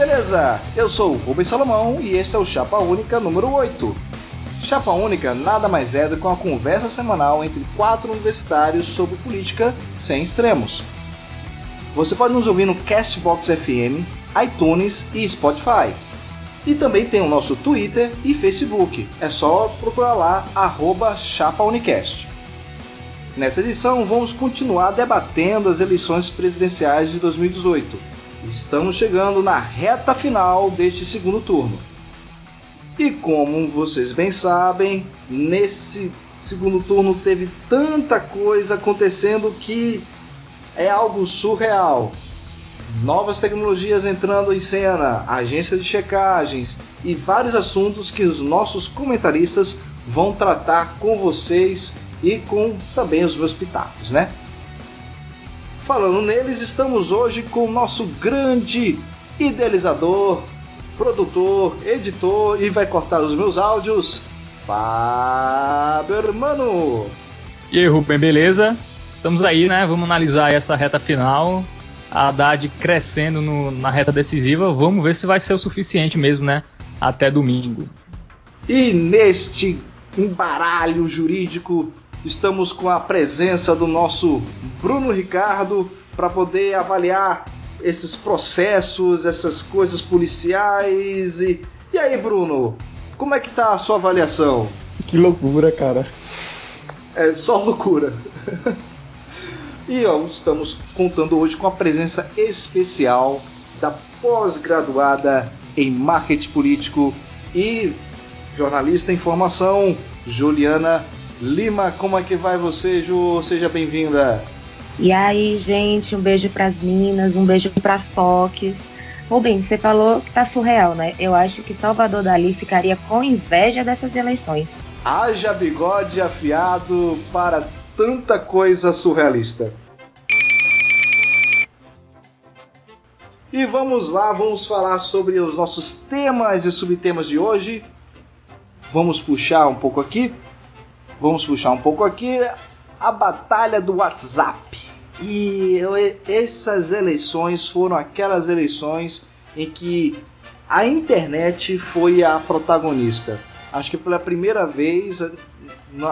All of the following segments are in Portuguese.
beleza? Eu sou o Rubens Salomão e este é o Chapa Única número 8. Chapa Única nada mais é do que uma conversa semanal entre quatro universitários sobre política sem extremos. Você pode nos ouvir no Castbox FM, iTunes e Spotify. E também tem o nosso Twitter e Facebook. É só procurar lá, arroba ChapaUnicast. Nessa edição, vamos continuar debatendo as eleições presidenciais de 2018. Estamos chegando na reta final deste segundo turno. E como vocês bem sabem, nesse segundo turno teve tanta coisa acontecendo que é algo surreal novas tecnologias entrando em cena, agência de checagens e vários assuntos que os nossos comentaristas vão tratar com vocês e com também os meus pitacos, né? Falando neles, estamos hoje com o nosso grande idealizador, produtor, editor e vai cortar os meus áudios, Fábio Hermano. E aí, Rubem, beleza? Estamos aí, né? Vamos analisar essa reta final a Haddad crescendo no, na reta decisiva. Vamos ver se vai ser o suficiente mesmo, né? Até domingo. E neste embaralho jurídico, estamos com a presença do nosso Bruno Ricardo para poder avaliar esses processos, essas coisas policiais. E, e aí, Bruno, como é que tá a sua avaliação? Que loucura, cara. É só loucura. E ó, estamos contando hoje com a presença especial da pós-graduada em marketing político e jornalista em formação, Juliana Lima. Como é que vai você, Ju? Seja bem-vinda. E aí, gente, um beijo para as minas, um beijo para as POCs. Rubem, você falou que tá surreal, né? Eu acho que Salvador Dali ficaria com inveja dessas eleições. Haja bigode afiado para tanta coisa surrealista. E vamos lá, vamos falar sobre os nossos temas e subtemas de hoje. Vamos puxar um pouco aqui. Vamos puxar um pouco aqui a batalha do WhatsApp. E essas eleições foram aquelas eleições em que a internet foi a protagonista. Acho que pela primeira vez a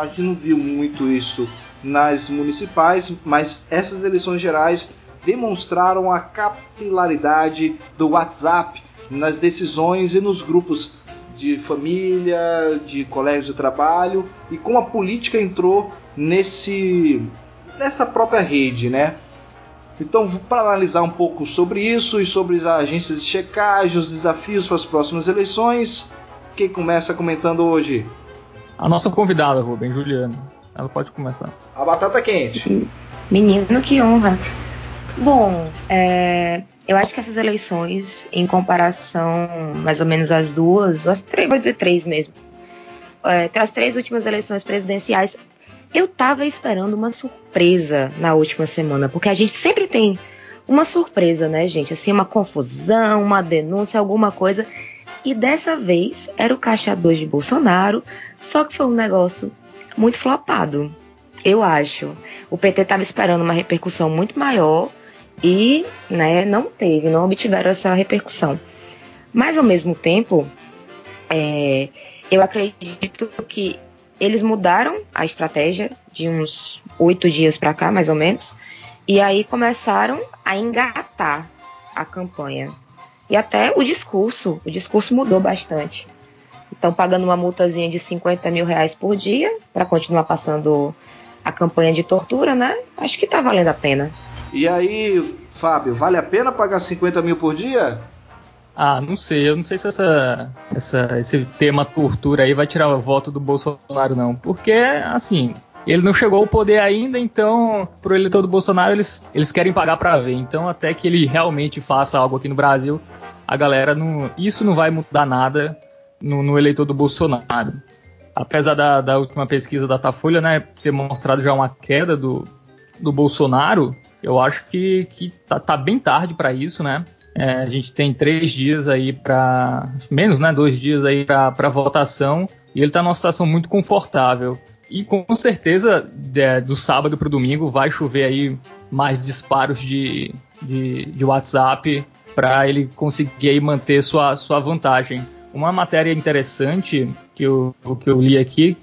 gente não viu muito isso nas municipais, mas essas eleições gerais demonstraram a capilaridade do WhatsApp nas decisões e nos grupos de família, de colégios de trabalho e como a política entrou nesse nessa própria rede, né? Então, para analisar um pouco sobre isso e sobre as agências de checagem, os desafios para as próximas eleições, quem começa comentando hoje? A nossa convidada, Rubem, Juliana. Ela pode começar. A batata quente. Menino, que honra. Bom, é, eu acho que essas eleições, em comparação mais ou menos às duas, as três, vou dizer três mesmo, é, as três últimas eleições presidenciais, eu tava esperando uma surpresa na última semana, porque a gente sempre tem uma surpresa, né, gente? Assim, uma confusão, uma denúncia, alguma coisa. E dessa vez era o caixa 2 de Bolsonaro, só que foi um negócio muito flopado, eu acho. O PT estava esperando uma repercussão muito maior e né, não teve, não obtiveram essa repercussão. Mas ao mesmo tempo, é, eu acredito que eles mudaram a estratégia de uns oito dias para cá, mais ou menos, e aí começaram a engatar a campanha. E até o discurso, o discurso mudou bastante. Estão pagando uma multazinha de 50 mil reais por dia para continuar passando a campanha de tortura, né? Acho que tá valendo a pena. E aí, Fábio, vale a pena pagar 50 mil por dia? Ah, não sei. Eu não sei se essa, essa, esse tema tortura aí vai tirar o voto do Bolsonaro, não. Porque, assim, ele não chegou ao poder ainda, então, pro eleitor do Bolsonaro, eles, eles querem pagar para ver. Então, até que ele realmente faça algo aqui no Brasil, a galera não. Isso não vai mudar nada no, no eleitor do Bolsonaro. Apesar da, da última pesquisa da Datafolha, né, ter mostrado já uma queda do, do Bolsonaro, eu acho que, que tá, tá bem tarde para isso, né? É, a gente tem três dias aí para menos, né? Dois dias aí para votação e ele está numa situação muito confortável. E com certeza, de, do sábado para o domingo, vai chover aí mais disparos de, de, de WhatsApp para ele conseguir aí manter sua, sua vantagem. Uma matéria interessante que eu, que eu li aqui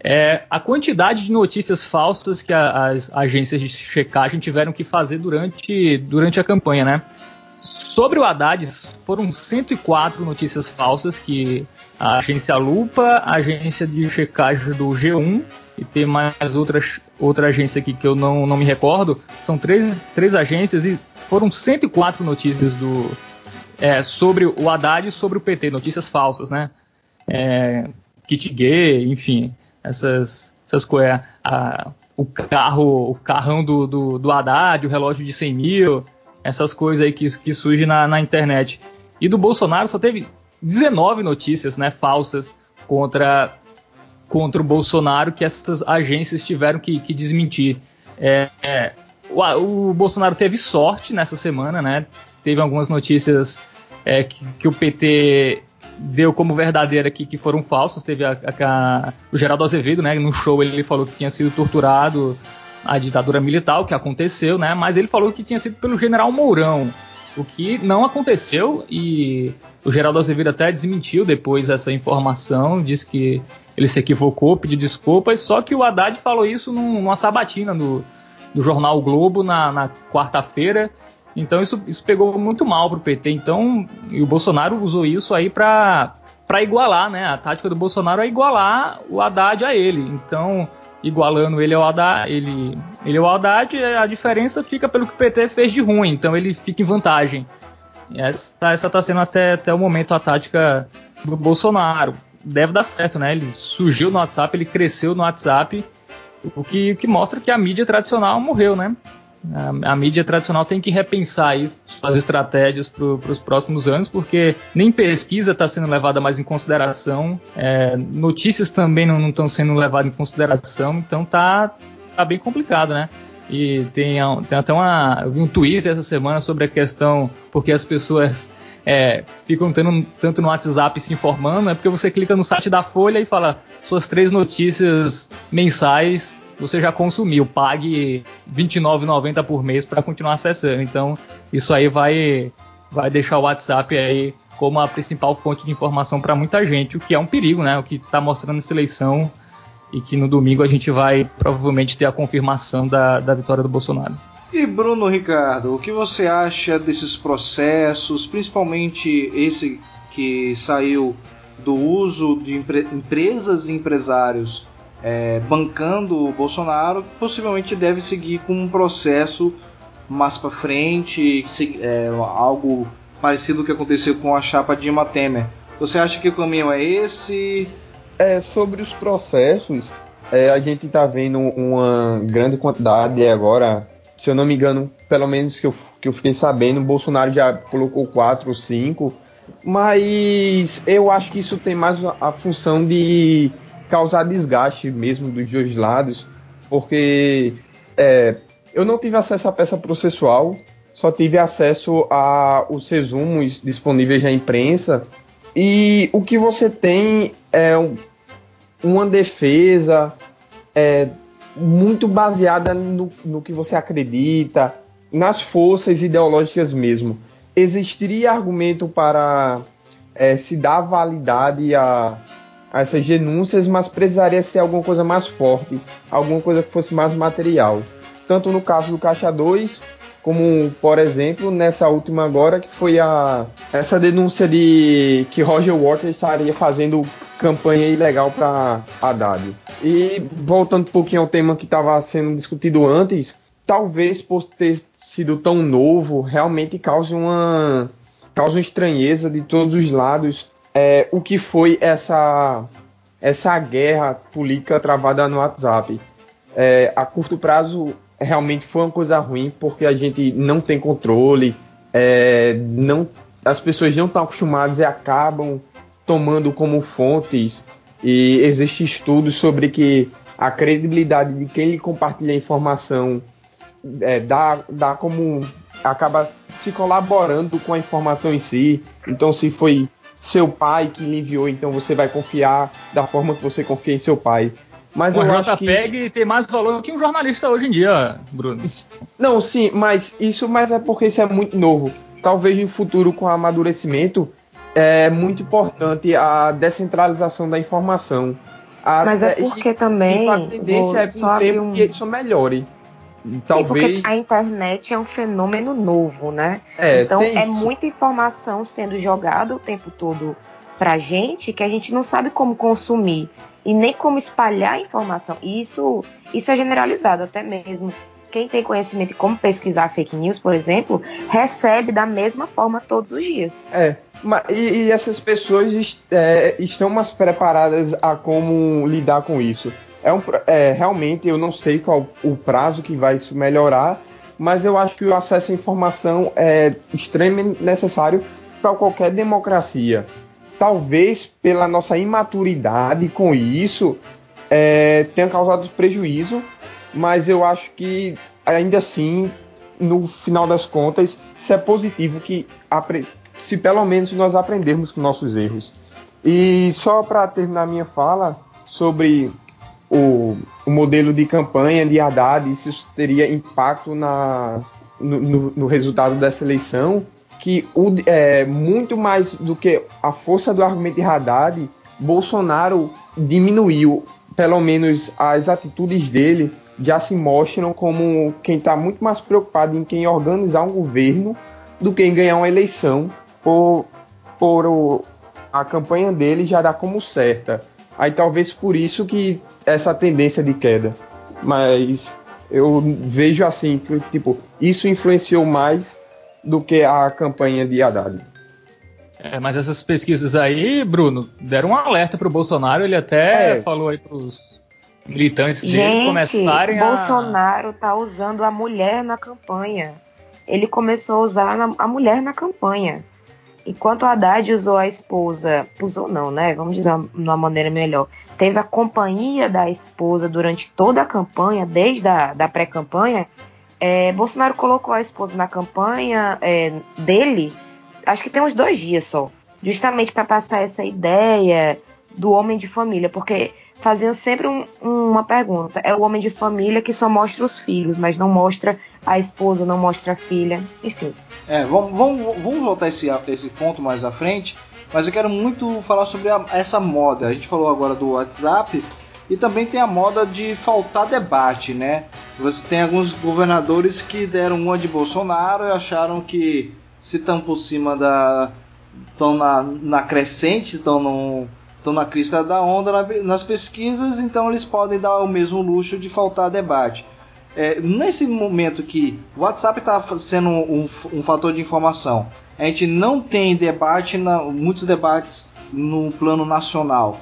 é a quantidade de notícias falsas que a, as agências de checagem tiveram que fazer durante, durante a campanha, né? Sobre o Haddad, foram 104 notícias falsas que a agência Lupa, a agência de checagem do G1 e tem mais outra, outra agência aqui que eu não, não me recordo. São três, três agências e foram 104 notícias do, é, sobre o Haddad e sobre o PT, notícias falsas, né? É, kit gay, enfim, essas, essas coisas. o carro, o carrão do, do, do Haddad, o relógio de 100 mil, essas coisas aí que, que surgem na, na internet. E do Bolsonaro só teve 19 notícias né, falsas contra, contra o Bolsonaro que essas agências tiveram que, que desmentir. É, é, o, o, Bolsonaro teve sorte nessa semana, né? Teve algumas notícias é, que, que, o PT deu como verdadeira que, que foram falsas. Teve a, a, o Geraldo Azevedo, né? No show ele falou que tinha sido torturado a ditadura militar, o que aconteceu, né? Mas ele falou que tinha sido pelo general Mourão, o que não aconteceu e o Geraldo Azevedo até desmentiu depois essa informação, disse que ele se equivocou, pediu desculpas, só que o Haddad falou isso numa sabatina no, no jornal o Globo na, na quarta-feira. Então isso, isso pegou muito mal pro PT. Então, e o Bolsonaro usou isso aí para para igualar, né? A tática do Bolsonaro é igualar o Haddad a ele. Então, igualando ele ao Haddad, ele, ele ao Haddad, a diferença fica pelo que o PT fez de ruim, então ele fica em vantagem. E essa está sendo até, até o momento a tática do Bolsonaro. Deve dar certo, né? Ele surgiu no WhatsApp, ele cresceu no WhatsApp, o que, o que mostra que a mídia tradicional morreu, né? A, a, mídia tradicional tem que repensar isso, as estratégias para os próximos anos, porque nem pesquisa está sendo levada mais em consideração, é, notícias também não estão sendo levadas em consideração, então tá, tá bem complicado, né? E tem, tem até uma. Eu vi um Twitter essa semana sobre a questão porque as pessoas é, ficam tendo, tanto no WhatsApp se informando, é porque você clica no site da Folha e fala suas três notícias mensais você já consumiu, pague R$29,90 por mês para continuar acessando. Então, isso aí vai, vai deixar o WhatsApp aí como a principal fonte de informação para muita gente, o que é um perigo, né? O que está mostrando essa eleição e que no domingo a gente vai provavelmente ter a confirmação da, da vitória do Bolsonaro. E Bruno Ricardo, o que você acha desses processos, principalmente esse que saiu do uso de empre empresas e empresários é, bancando o Bolsonaro, possivelmente deve seguir com um processo mais para frente, é, algo parecido que aconteceu com a chapa Dilma Temer. Você acha que o caminho é esse? É, sobre os processos, é, a gente está vendo uma grande quantidade agora, se eu não me engano, pelo menos que eu, que eu fiquei sabendo, o Bolsonaro já colocou quatro ou cinco, mas eu acho que isso tem mais a função de causar desgaste mesmo dos dois lados, porque é, eu não tive acesso à peça processual, só tive acesso aos resumos disponíveis na imprensa, e o que você tem é um, uma defesa é, muito baseada no, no que você acredita, nas forças ideológicas mesmo. Existiria argumento para é, se dar validade a, essas denúncias, mas precisaria ser alguma coisa mais forte, alguma coisa que fosse mais material. Tanto no caso do Caixa 2, como, por exemplo, nessa última agora, que foi a essa denúncia de que Roger Waters estaria fazendo campanha ilegal para Haddad. E voltando um pouquinho ao tema que estava sendo discutido antes, talvez por ter sido tão novo, realmente cause uma cause uma estranheza de todos os lados é, o que foi essa, essa guerra política travada no WhatsApp. É, a curto prazo, realmente foi uma coisa ruim, porque a gente não tem controle, é, não, as pessoas não estão acostumadas e acabam tomando como fontes. E existem estudos sobre que a credibilidade de quem lhe compartilha a informação é, dá, dá como acaba se colaborando com a informação em si. Então, se foi seu pai que lhe enviou, então você vai confiar da forma que você confia em seu pai. Mas o eu acho JPEG que tem mais valor que um jornalista hoje em dia, Bruno. Não, sim, mas isso mas é porque isso é muito novo. Talvez no futuro, com o amadurecimento, é muito importante a descentralização da informação. A- Mas é e- porque e também. a tendência vou é com o tempo um- que isso melhore. Sim, Talvez. porque a internet é um fenômeno novo, né? é, então é isso. muita informação sendo jogada o tempo todo pra gente que a gente não sabe como consumir e nem como espalhar a informação. E isso, isso é generalizado até mesmo. Quem tem conhecimento de como pesquisar fake news, por exemplo, recebe da mesma forma todos os dias. É, e, e essas pessoas é, estão mais preparadas a como lidar com isso. É um, é, realmente eu não sei qual o prazo que vai isso melhorar, mas eu acho que o acesso à informação é extremamente necessário para qualquer democracia. Talvez pela nossa imaturidade com isso é, tenha causado prejuízo, mas eu acho que ainda assim, no final das contas, isso é positivo que se pelo menos nós aprendermos com nossos erros. E só para terminar minha fala sobre o, o modelo de campanha de Haddad, se isso teria impacto na, no, no- no resultado dessa eleição, que o, é, muito mais do que a força do argumento de Haddad, Bolsonaro diminuiu, pelo menos as atitudes dele já se mostram como quem está muito mais preocupado em quem organizar um governo do que em ganhar uma eleição por, por o- a campanha dele já dá como certa. Aí talvez por isso que essa tendência de queda. Mas eu vejo assim que tipo isso influenciou mais do que a campanha de Haddad. É, mas essas pesquisas aí, Bruno, deram um alerta pro Bolsonaro. Ele até É. falou aí pros militantes dele Gente, começarem a. Bolsonaro tá usando a mulher na campanha. Ele começou a usar a mulher na campanha. Enquanto Haddad usou a esposa, usou não, né? Vamos dizer de uma maneira melhor. Teve a companhia da esposa durante toda a campanha, desde a da pré-campanha. é, Bolsonaro colocou a esposa na campanha é, dele, acho que tem uns dois dias só. Justamente para passar essa ideia do homem de família, porque faziam sempre um- uma pergunta: é o homem de família que só mostra os filhos, mas não mostra a esposa, não mostra a filha, enfim. É, vamos, vamos, vamos voltar esse, esse ponto mais à frente, mas eu quero muito falar sobre a- essa moda. A gente falou agora do WhatsApp e também tem a moda de faltar debate, né? Você tem alguns governadores que deram uma de Bolsonaro e acharam que se estão por cima da. estão na, na crescente, estão. Estão na crista da onda na- nas pesquisas, então eles podem dar o mesmo luxo de faltar debate. É, nesse momento que o WhatsApp está sendo um, um fator de informação, a gente não tem debate, na- muitos debates no plano nacional.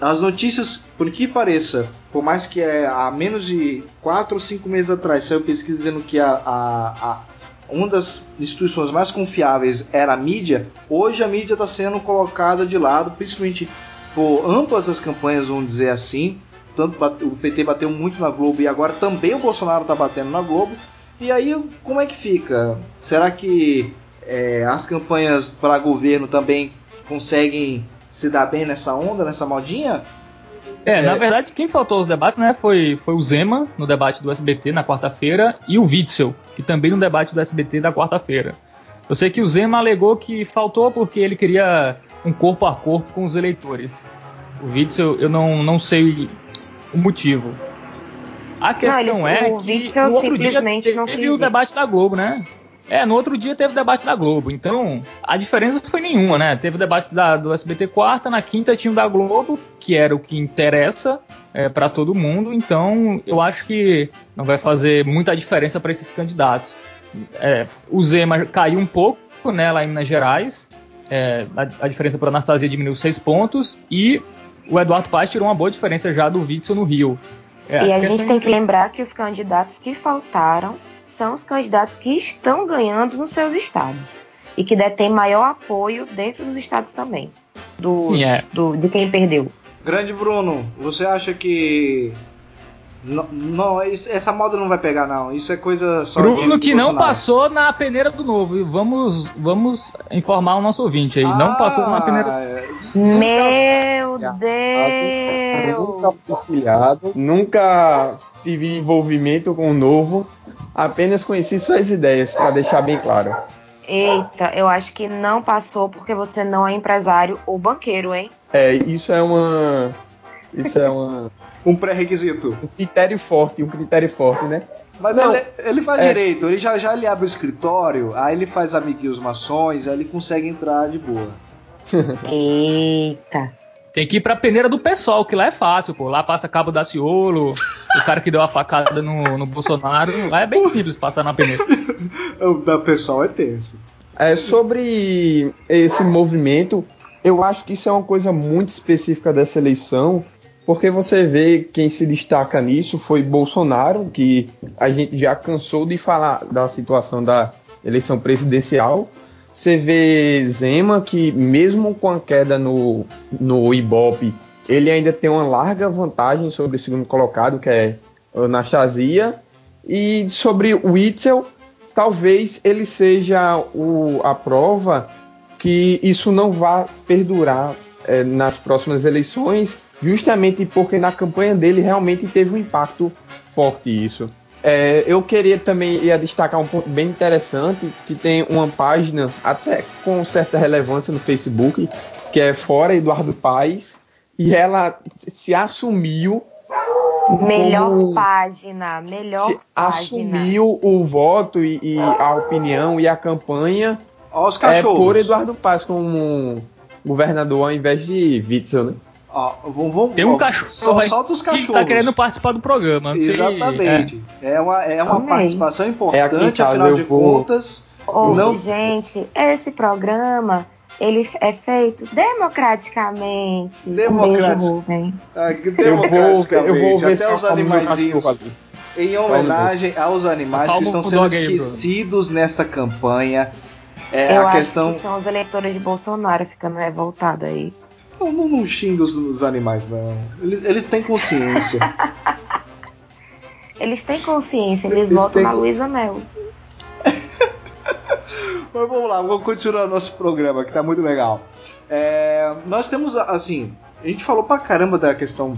As notícias, por que pareça, por mais que é, há menos de 4 ou 5 meses atrás saiu pesquisa dizendo que a, a- a- uma das instituições mais confiáveis era a mídia, hoje a mídia está sendo colocada de lado, principalmente por ambas as campanhas, vamos dizer assim, tanto bate- o PT bateu muito na Globo e agora também o Bolsonaro está batendo na Globo. E aí, como é que fica? Será que é, as campanhas para governo também conseguem se dar bem nessa onda, nessa modinha? É, na verdade, quem faltou aos debates, né, foi, foi o Zema, no debate do SBT na quarta-feira, e o Witzel, que também no debate do SBT da quarta-feira. Eu sei que o Zema alegou que faltou porque ele queria um corpo a corpo com os eleitores. O Witzel, eu não, não sei o motivo. A questão eles- é o que Witzel no outro dia não teve o debate da Globo, né? É, no outro dia teve o debate da Globo. Então, a diferença foi nenhuma, né? Teve o debate da- do SBT quarta, na quinta tinha o da Globo, que era o que interessa é, para todo mundo. Então, eu acho que não vai fazer muita diferença para esses candidatos. É, o Zema caiu um pouco, né, lá em Minas Gerais. É, a, a diferença para Anastasia diminuiu seis pontos e o Eduardo Paz tirou uma boa diferença já do Witzel no Rio. É, e a gente tem que lembrar que os candidatos que faltaram são os candidatos que estão ganhando nos seus estados e que detêm maior apoio dentro dos estados também do, Sim, é. do- de quem perdeu. Grande Bruno, você acha que. Não, não, essa moda não vai pegar, não. Isso é coisa só. Bruno de que não passou na peneira do novo. E vamos, vamos informar o nosso ouvinte aí. não Ah, passou na peneira. é. Meu Meu Deus! Nunca fui filiado, nunca tive envolvimento com o novo, apenas conheci suas ideias, para deixar bem claro. Eita, eu acho que não passou porque você não é empresário ou banqueiro, hein? É, isso é uma. Isso é uma. um pré-requisito. Um critério forte, um critério forte, né? Mas não, ele, ele, faz é... direito, ele já, já ele abre o escritório, aí ele faz amiguinhos maçons, aí ele consegue entrar de boa. Eita. Tem que ir pra peneira do pessoal, que lá é fácil, pô. Lá passa cabo da Ciolo, o cara que deu a facada no, no Bolsonaro. Lá é bem simples passar na peneira. o da pessoal é tenso. É, sobre esse movimento, eu acho que isso é uma coisa muito específica dessa eleição, porque você vê quem se destaca nisso foi Bolsonaro, que a gente já cansou de falar da situação da eleição presidencial, você vê Zema, que mesmo com a queda no, no Ibope, ele ainda tem uma larga vantagem sobre o segundo colocado, que é Anastasia. E sobre o talvez ele seja o, a prova que isso não vá perdurar é, nas próximas eleições, justamente porque na campanha dele realmente teve um impacto forte isso. É, eu queria também ia destacar um ponto bem interessante, que tem uma página até com certa relevância no Facebook, que é Fora Eduardo Paes, e ela se assumiu Melhor como, página, melhor se página. Assumiu o voto e, e, a opinião e a campanha é, por Eduardo Paes como governador ao invés de Witzel, né? Ó, vamos, vamos, Tem um cachorro só, solta os cachorros. que tá querendo participar do programa. Exatamente. É. é. uma, é uma participação importante, é afinal de vou... contas. Não... Gente, esse programa ele é feito democraticamente. Democraticamente. Um beijo, ah, democraticamente. Eu vou, eu vou ver Até os animaizinhos. Em homenagem aos animais que estão sendo esquecidos aí, nessa campanha. É eu a questão. Que são os eleitores de Bolsonaro ficando revoltados aí. Não, não, não xinga os, os, animais, não. Eles, eles têm consciência. eles têm consciência, eles, eles votam têm... na Luísa Mel. Mas vamos lá, vamos continuar nosso programa, que tá muito legal. É, nós temos, assim, a gente falou pra caramba da questão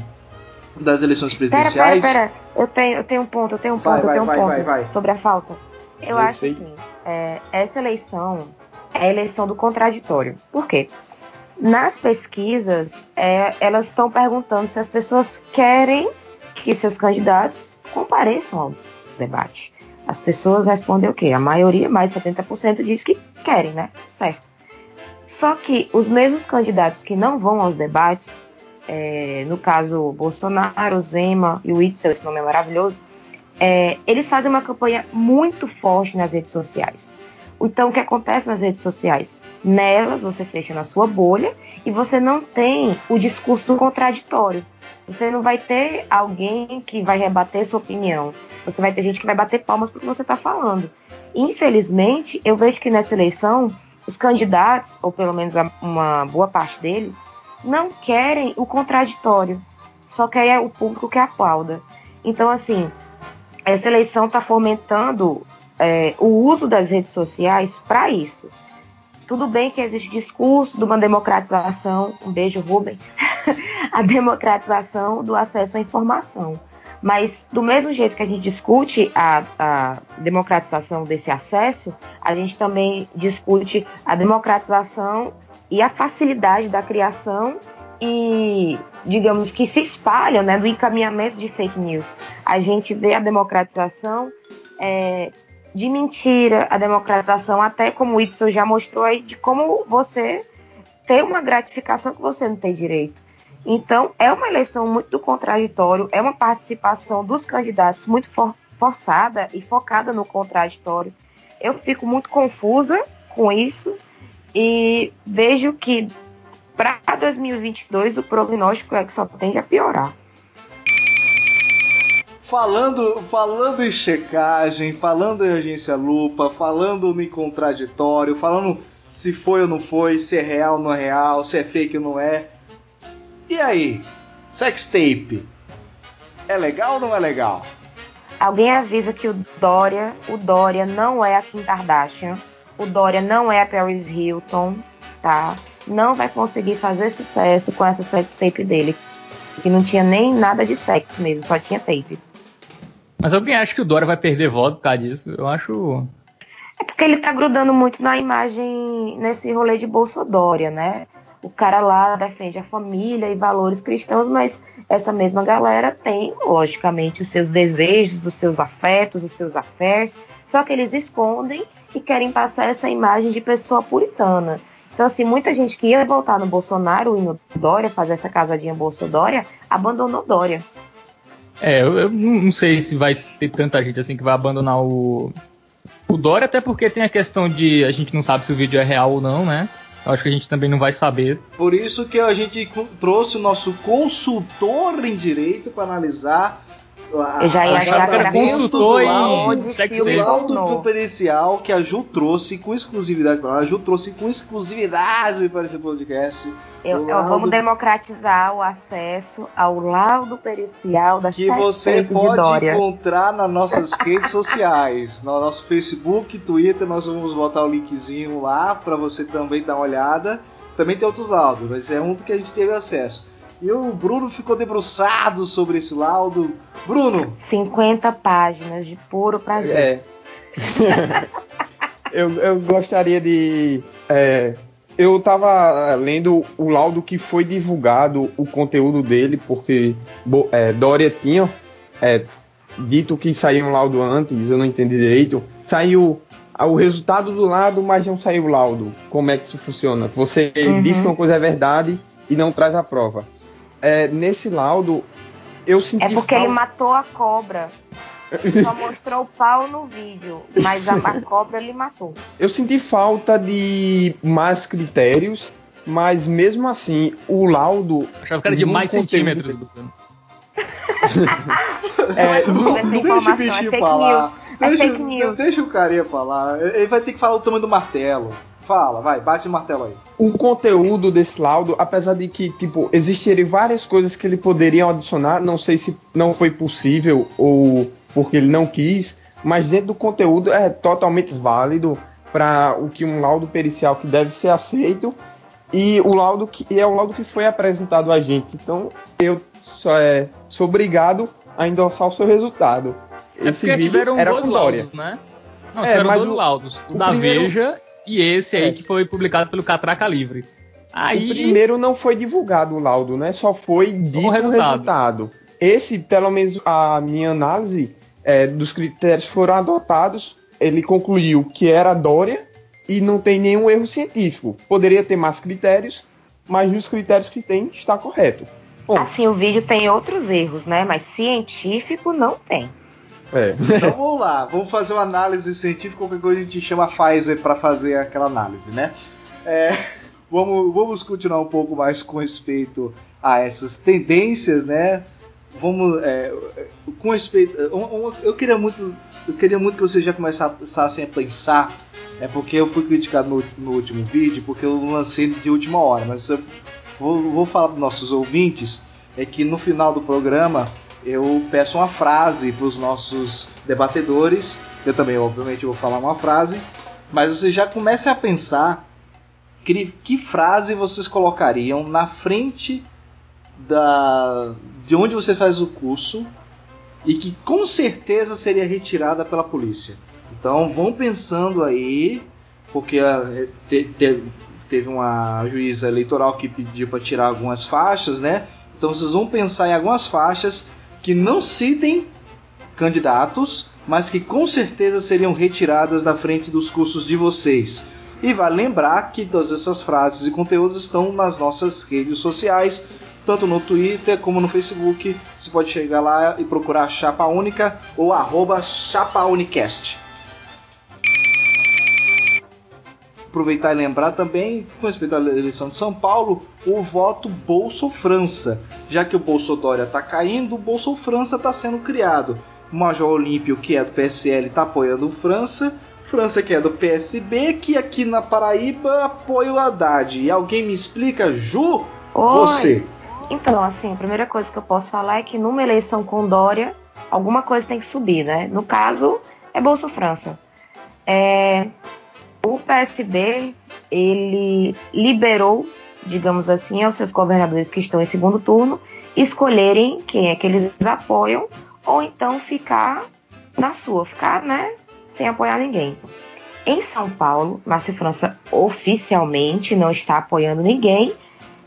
das eleições presidenciais. Pera, pera, pera. Eu tenho, eu tenho um ponto, eu tenho um ponto, vai, eu tenho um vai, ponto vai, sobre a falta. Eu, eu acho sei. assim, é, essa eleição é a eleição do contraditório. Por quê? Nas pesquisas, é, elas estão perguntando se as pessoas querem que seus candidatos compareçam ao debate. As pessoas respondem o quê? A maioria, mais 70%, diz que querem, né? Certo. Só que os mesmos candidatos que não vão aos debates, é, no caso Bolsonaro, Zema e o Itzel, esse nome é maravilhoso, é, eles fazem uma campanha muito forte nas redes sociais. Então, o que acontece nas redes sociais? Nelas, você fecha na sua bolha e você não tem o discurso do contraditório. Você não vai ter alguém que vai rebater sua opinião. Você vai ter gente que vai bater palmas porque você está falando. Infelizmente, eu vejo que nessa eleição, os candidatos, ou pelo menos uma boa parte deles, não querem o contraditório. Só querem o público que aplauda. Então, assim, essa eleição está fomentando é, o uso das redes sociais para isso. Tudo bem que existe discurso de uma democratização, um beijo, Rubem, a democratização do acesso à informação. Mas, do mesmo jeito que a gente discute a, a, democratização desse acesso, a gente também discute a democratização e a facilidade da criação e, digamos, que se espalha né, do encaminhamento de fake news. A gente vê a democratização é, de mentira, a democratização, até como o Itzel já mostrou aí, de como você ter uma gratificação que você não tem direito. Então, é uma eleição muito contraditório, é uma participação dos candidatos muito for forçada e focada no contraditório. Eu fico muito confusa com isso e vejo que para 2022 o prognóstico é que só tende a piorar. Falando, falando em checagem, falando em agência lupa, falando em contraditório, falando se foi ou não foi, se é real ou não é real, se é fake ou não é. E aí? Sextape. É legal ou não é legal? Alguém avisa que o Dória, o Dória não é a Kim Kardashian, o Dória não é a Paris Hilton, tá? não vai conseguir fazer sucesso com essa sex tape dele. Que não tinha nem nada de sexo mesmo, só tinha tape. Mas alguém acha que o Dória vai perder voto por causa disso? Eu acho. É porque ele tá grudando muito na imagem, nesse rolê de Bolsodória, né? O cara lá defende a família e valores cristãos, mas essa mesma galera tem, logicamente, os seus desejos, os seus afetos, os seus affairs, só que eles escondem e querem passar essa imagem de pessoa puritana. Então, assim, muita gente que ia votar no Bolsonaro e no Dória, fazer essa casadinha Bolsodória, abandonou Dória. É, eu, não sei se vai ter tanta gente assim que vai abandonar o, o Dória, até porque tem a questão de a gente não sabe se o vídeo é real ou não, né? Eu acho que a gente também não vai saber. Por isso que a gente trouxe o nosso consultor em direito para analisar eu já ia achar que era consultor em sex do laudo pericial que a Ju trouxe com exclusividade para A Ju trouxe com exclusividade para esse podcast. Eu, eu vamos democratizar o acesso ao laudo pericial da que você pode encontrar nas nossas redes sociais, no nosso Facebook, Twitter, nós vamos botar o linkzinho lá para você também dar uma olhada. Também tem outros laudos, mas é um que a gente teve acesso. E o Bruno ficou debruçado sobre esse laudo. Bruno! 50 páginas de puro prazer. É. eu, eu gostaria de. É, eu estava lendo o laudo que foi divulgado, o conteúdo dele, porque é, Dória tinha é, dito que saiu um laudo antes, eu não entendi direito. Saiu o resultado do laudo, mas não saiu o laudo. Como é que isso funciona? Você uhum. diz que uma coisa é verdade e não traz a prova é, nesse laudo, eu senti. É porque falta... ele matou a cobra. Só mostrou o pau no vídeo, mas a, a cobra ele matou. Eu senti falta de mais critérios, mas mesmo assim, o laudo. Achava que era de mais centímetros. é, não, não deixa o bichinho é falar. É deixa, fake news. deixa o carinha falar. Ele vai ter que falar o tamanho do martelo. Fala, vai, bate o martelo aí. O conteúdo desse laudo, apesar de que, tipo, existirem várias coisas que ele poderia adicionar, não sei se não foi possível ou porque ele não quis, mas dentro do conteúdo é totalmente válido para o que um laudo pericial que deve ser aceito e o laudo que é o laudo que foi apresentado a gente. Então, eu só é, sou obrigado a endossar o seu resultado. É Esse vídeo era com Laudos, né? Não, é, tiveram dois o, laudos. O, o da primeiro... Veja e esse aí é. que foi publicado pelo Catraca Livre. Aí... O primeiro não foi divulgado o laudo, né? Só foi dito o resultado. resultado. Esse, pelo menos a minha análise é, dos critérios foram adotados. Ele concluiu que era Dória e não tem nenhum erro científico. Poderia ter mais critérios, mas nos critérios que tem está correto. Bom, assim, o vídeo tem outros erros, né? Mas científico não tem. É. Então vamos lá, vamos fazer uma análise científica, qualquer coisa a gente chama a Pfizer para fazer aquela análise, né? É, vamos, vamos continuar um pouco mais com respeito a essas tendências, né? Vamos, é, com respeito, eu queria muito, eu queria muito que vocês já começassem a pensar, é porque eu fui criticado no, no último vídeo, porque eu lancei de última hora, mas eu vou, vou falar para nossos ouvintes é que no final do programa eu peço uma frase para os nossos debatedores. Eu também, obviamente, vou falar uma frase, mas vocês já comecem a pensar que, que frase vocês colocariam na frente da de onde você faz o curso e que com certeza seria retirada pela polícia. Então vão pensando aí, porque uh, te, te, teve uma juíza eleitoral que pediu para tirar algumas faixas, né? Então vocês vão pensar em algumas faixas que não citem candidatos, mas que com certeza seriam retiradas da frente dos cursos de vocês. E vale lembrar que todas essas frases e conteúdos estão nas nossas redes sociais, tanto no Twitter como no Facebook. Você pode chegar lá e procurar Chapa Única ou arroba ChapaUnicast. Aproveitar e lembrar também, com respeito à eleição de São Paulo, o voto Bolso França. Já que o Bolso Dória está caindo, o Bolso França está sendo criado. O Major Olímpio, que é do PSL, está apoiando o França. França, que é do PSB, que aqui na Paraíba apoia o Haddad. E alguém me explica, Ju? Oi. Você. Então, assim, a primeira coisa que eu posso falar é que numa eleição com Dória, alguma coisa tem que subir, né? No caso, é Bolso França. É, o PSB ele liberou, digamos assim, aos seus governadores que estão em segundo turno escolherem quem é que eles apoiam ou então ficar na sua, ficar, né, sem apoiar ninguém. Em São Paulo, Márcio França oficialmente não está apoiando ninguém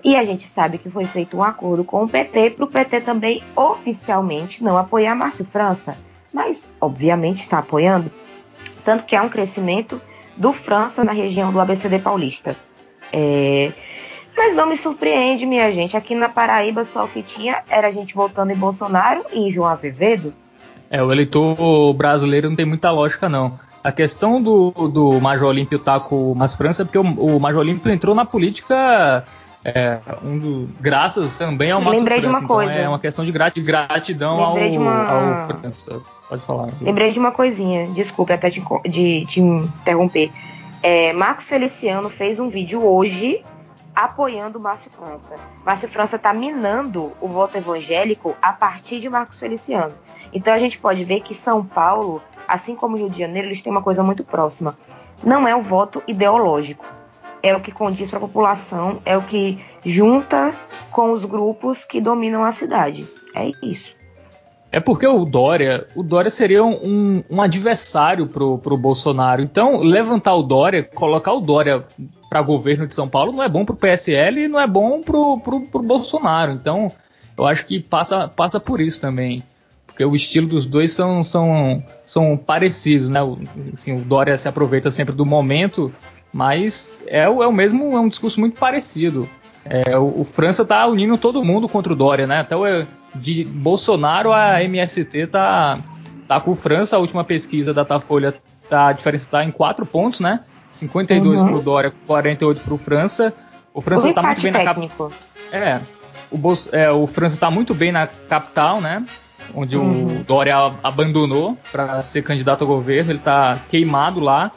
e a gente sabe que foi feito um acordo com o PT para o PT também oficialmente não apoiar Márcio França, mas obviamente está apoiando, tanto que há um crescimento do França na região do ABCD paulista. É... Mas não me surpreende, minha gente. Aqui na Paraíba só o que tinha era a gente votando em Bolsonaro e em João Azevedo. É, o eleitor brasileiro não tem muita lógica, não. A questão do, do Major Olímpio tá com o Mas França é porque o, o Major Olímpio entrou na política é, um do, graças também ao Márcio Lembrei França. de uma coisa. Então é uma questão de gratidão ao, uma... ao França. Pode falar. Lembrei de uma coisinha, desculpe até te, de, te interromper. É, Marcos Feliciano fez um vídeo hoje apoiando Márcio França. Márcio França está minando o voto evangélico a partir de Marcos Feliciano. Então a gente pode ver que São Paulo, assim como Rio de Janeiro, eles têm uma coisa muito próxima. Não é o voto ideológico é o que condiz para a população, é o que junta com os grupos que dominam a cidade. É isso. É porque o Dória, o Dória seria um, um adversário pro, pro Bolsonaro. Então, levantar o Dória, colocar o Dória para governo de São Paulo não é bom pro PSL e não é bom pro, pro, pro Bolsonaro. Então, eu acho que passa, passa por isso também. Porque o estilo dos dois são, são, são parecidos, né? Assim, o Dória se aproveita sempre do momento mas é, é o mesmo, é um discurso muito parecido. É, o, o, França tá unindo todo mundo contra o Dória, né? Até o, de Bolsonaro a MST tá, tá com o França, a última pesquisa da Datafolha tá, a diferença está em 4 pontos, né? 52 uhum. pro Dória, 48 pro França. O França o tá muito bem técnico. na capital. É, o, Bolso, é, o França tá muito bem na capital, né? Onde uhum. o Dória abandonou para ser candidato ao governo, ele tá queimado lá.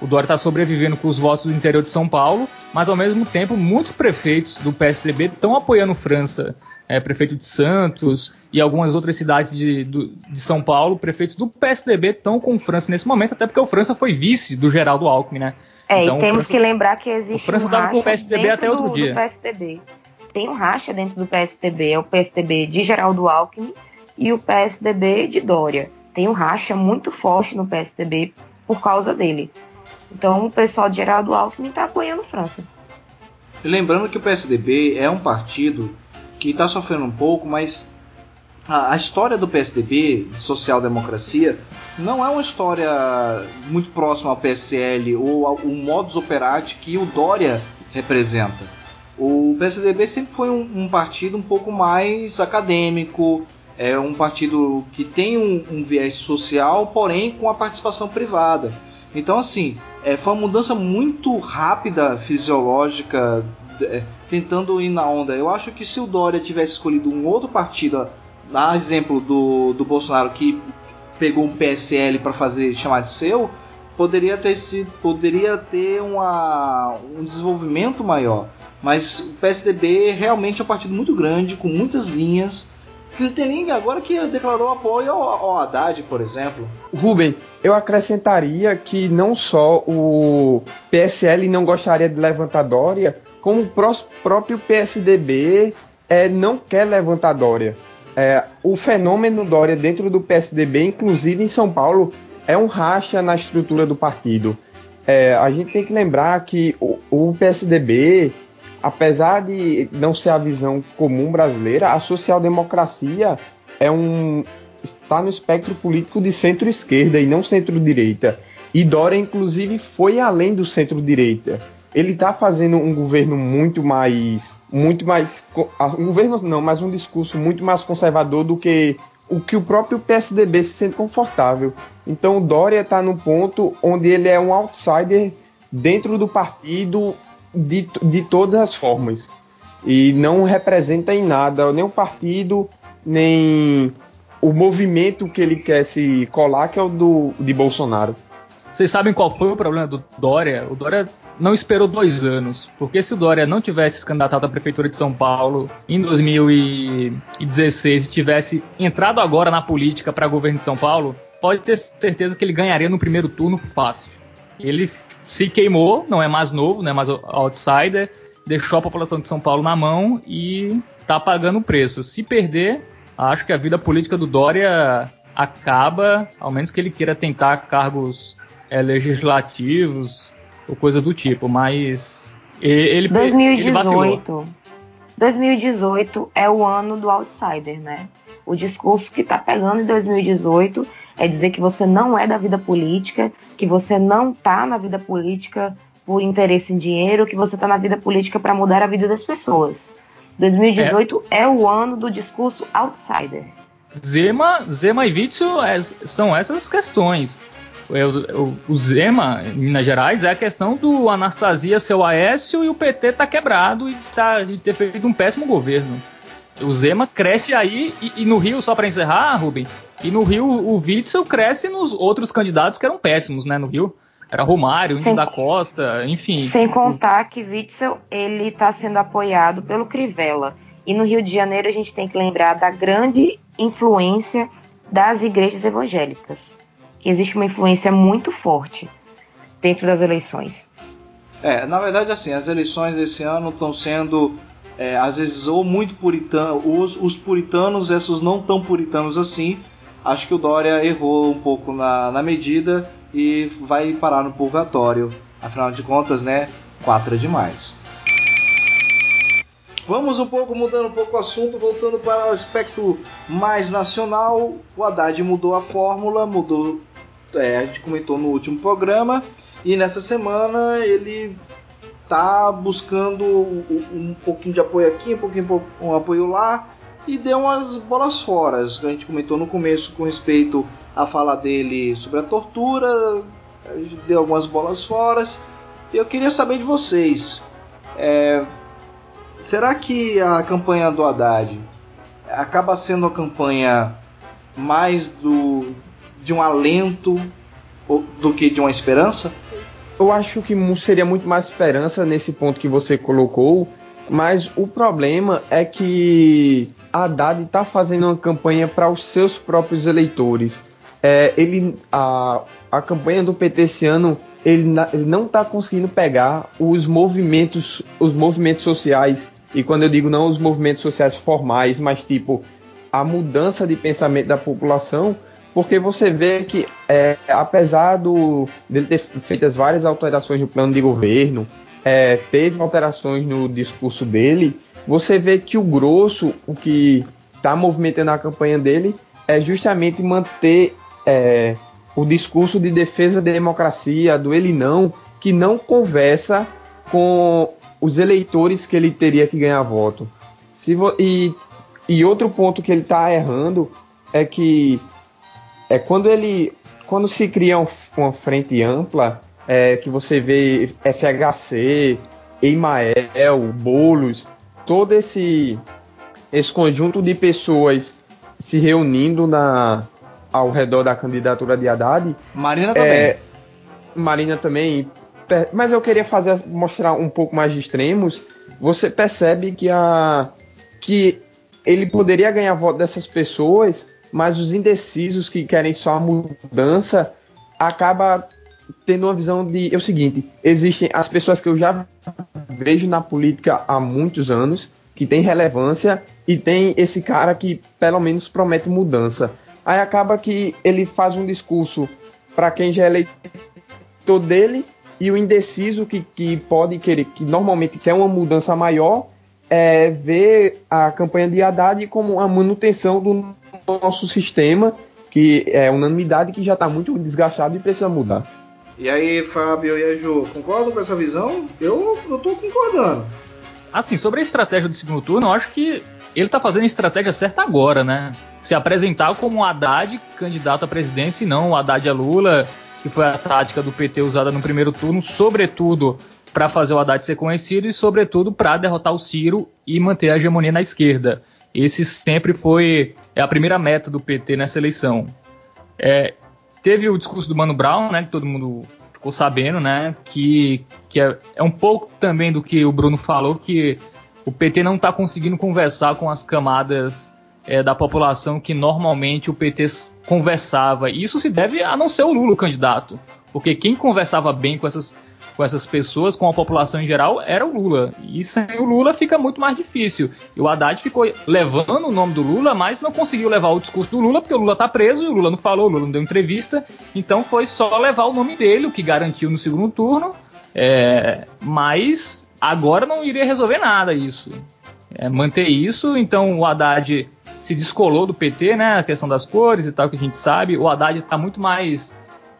O Dória está sobrevivendo com os votos do interior de São Paulo, mas ao mesmo tempo muitos prefeitos do PSDB estão apoiando França. É, prefeito de Santos e algumas outras cidades de, do, de São Paulo, prefeitos do PSDB estão com França nesse momento, até porque o França foi vice do Geraldo Alckmin, né? É, então, e temos França, que lembrar que existe o França um racha com o PSDB até outro do, dia. Do PSDB. Tem um racha dentro do PSDB, é o PSDB de Geraldo Alckmin e o PSDB de Dória. Tem um racha muito forte no PSDB por causa dele. Então o pessoal de Geraldo Alckmin está apoiando França. Lembrando que o PSDB é um partido que está sofrendo um pouco, mas a, a história do PSDB, de social-democracia, não é uma história muito próxima ao PSL ou ao, ao modus operandi que o Dória representa. O PSDB sempre foi um, um partido um pouco mais acadêmico, é um partido que tem um, um viés social, porém com a participação privada. Então, assim, é, foi uma mudança muito rápida, fisiológica, é, tentando ir na onda. Eu acho que se o Dória tivesse escolhido um outro partido, a exemplo do, do Bolsonaro, que pegou um PSL para fazer chamar de seu, poderia ter sido, poderia ter uma, um desenvolvimento maior. Mas o PSDB realmente é um partido muito grande, com muitas linhas, Clitteling agora que declarou apoio ao, ao Haddad, por exemplo. Rubem, eu acrescentaria que não só o PSL não gostaria de levantar Dória, como o próprio PSDB é, não quer levantar Dória. É, o fenômeno Dória dentro do PSDB, inclusive em São Paulo, é um racha na estrutura do partido. É, a gente tem que lembrar que o, o PSDB apesar de não ser a visão comum brasileira, a social-democracia é um está no espectro político de centro-esquerda e não centro-direita. E Dória, inclusive, foi além do centro-direita. Ele está fazendo um governo muito mais, muito mais, um governo não, mas um discurso muito mais conservador do que o que o próprio PSDB se sente confortável. Então, Dória está no ponto onde ele é um outsider dentro do partido de, de todas as formas. E não representa em nada nem o partido, nem o movimento que ele quer se colar, que é o do, de Bolsonaro. Vocês sabem qual foi o problema do Dória? O Dória não esperou dois anos. Porque se o Dória não tivesse se candidatado à Prefeitura de São Paulo em 2016 e tivesse entrado agora na política para governo de São Paulo, pode ter certeza que ele ganharia no primeiro turno fácil. Ele se queimou, não é mais novo, não é mais outsider, deixou a população de São Paulo na mão e está pagando o preço. Se perder, acho que a vida política do Dória acaba, ao menos que ele queira tentar cargos é, legislativos ou coisa do tipo, mas ele, 2018, ele 2018 é o ano do outsider, né? O discurso que está pegando em 2018 é dizer que você não é da vida política, que você não está na vida política por interesse em dinheiro, que você está na vida política para mudar a vida das pessoas. 2018 é. é. o ano do discurso outsider. Zema, Zema e Witzel é, são essas questões. O, o, Zema, em Minas Gerais, é a questão do Anastasia seu Aécio e o PT tá quebrado e, tá, e ter feito um péssimo governo. O Zema cresce aí e, e no Rio, só para encerrar, Rubem, e no Rio o Witzel cresce nos outros candidatos que eram péssimos, né, no Rio. Era Romário, Índio da Costa, enfim. Sem contar que Witzel, ele está sendo apoiado pelo Crivella. E no Rio de Janeiro a gente tem que lembrar da grande influência das igrejas evangélicas. Existe uma influência muito forte dentro das eleições. É, na verdade, assim, as eleições desse ano estão sendo, é, às vezes, ou muito puritanos, os, os puritanos versus não tão puritanos assim. Acho que o Dória errou um pouco na, na medida e vai parar no purgatório. Afinal de contas, né? 4 é demais. Vamos um pouco mudando um pouco o assunto, voltando para o aspecto mais nacional. O Haddad mudou a fórmula, mudou. É, a gente comentou no último programa. E nessa semana ele tá buscando um pouquinho de apoio aqui, um pouquinho um apoio lá e deu umas bolas fora. A gente comentou no começo com respeito à fala dele sobre a tortura, deu algumas bolas fora. Eu queria saber de vocês. É, Será que a campanha do Haddad acaba sendo a campanha mais do de um alento do que de uma esperança? Eu acho que seria muito mais esperança nesse ponto que você colocou, mas o problema é que Haddad está fazendo uma campanha para os seus próprios eleitores. É, ele, a, a campanha do PT esse ano ele, ele não está conseguindo pegar os movimentos, os movimentos sociais e quando eu digo não os movimentos sociais formais, mas tipo a mudança de pensamento da população, porque você vê que é, apesar do, dele ter feito as várias alterações no plano de governo, é, teve alterações no discurso dele, você vê que o grosso, o que está movimentando a campanha dele, é justamente manter é, o discurso de defesa da democracia, do ele não, que não conversa com os eleitores que ele teria que ganhar voto. e, e outro ponto que ele está errando é que é quando ele quando se cria um, uma frente ampla é, que você vê FHC, Emael, Bolos, todo esse esse conjunto de pessoas se reunindo na ao redor da candidatura de Haddad. Marina também. É, Marina também mas eu queria fazer mostrar um pouco mais de extremos. Você percebe que a que ele poderia ganhar voto dessas pessoas, mas os indecisos que querem só a mudança acaba tendo uma visão de é o seguinte: existem as pessoas que eu já vejo na política há muitos anos que tem relevância e tem esse cara que pelo menos promete mudança. Aí acaba que ele faz um discurso para quem já é eleitor dele e o indeciso que, que pode querer, que normalmente quer uma mudança maior, é ver a campanha de Haddad como a manutenção do nosso sistema, que é unanimidade que já está muito desgastado e precisa mudar. E aí, Fábio e a Ju, concordam com essa visão? Eu, eu tô concordando. Assim, sobre a estratégia do segundo turno, eu acho que ele tá fazendo a estratégia certa agora, né? Se apresentar como Haddad candidato à presidência e não o Haddad a Lula, que foi a tática do PT usada no primeiro turno, sobretudo para fazer o Haddad ser conhecido e, sobretudo, para derrotar o Ciro e manter a hegemonia na esquerda. Esse sempre foi é a primeira meta do PT nessa eleição. É, teve o discurso do Mano Brown, né, que todo mundo ficou sabendo, né, que, que é, é um pouco também do que o Bruno falou, que o PT não está conseguindo conversar com as camadas é, da população que normalmente o PT conversava. E isso se deve a não ser o Lula o candidato, porque quem conversava bem com essas com essas pessoas, com a população em geral, era o Lula. E sem o Lula fica muito mais difícil. E o Haddad ficou levando o nome do Lula, mas não conseguiu levar o discurso do Lula, porque o Lula tá preso o Lula não falou, o Lula não deu entrevista. Então foi só levar o nome dele, o que garantiu no segundo turno. É, mas agora não iria resolver nada isso. É, manter isso, então o Haddad se descolou do PT, né? A questão das cores e tal, que a gente sabe. O Haddad está muito mais.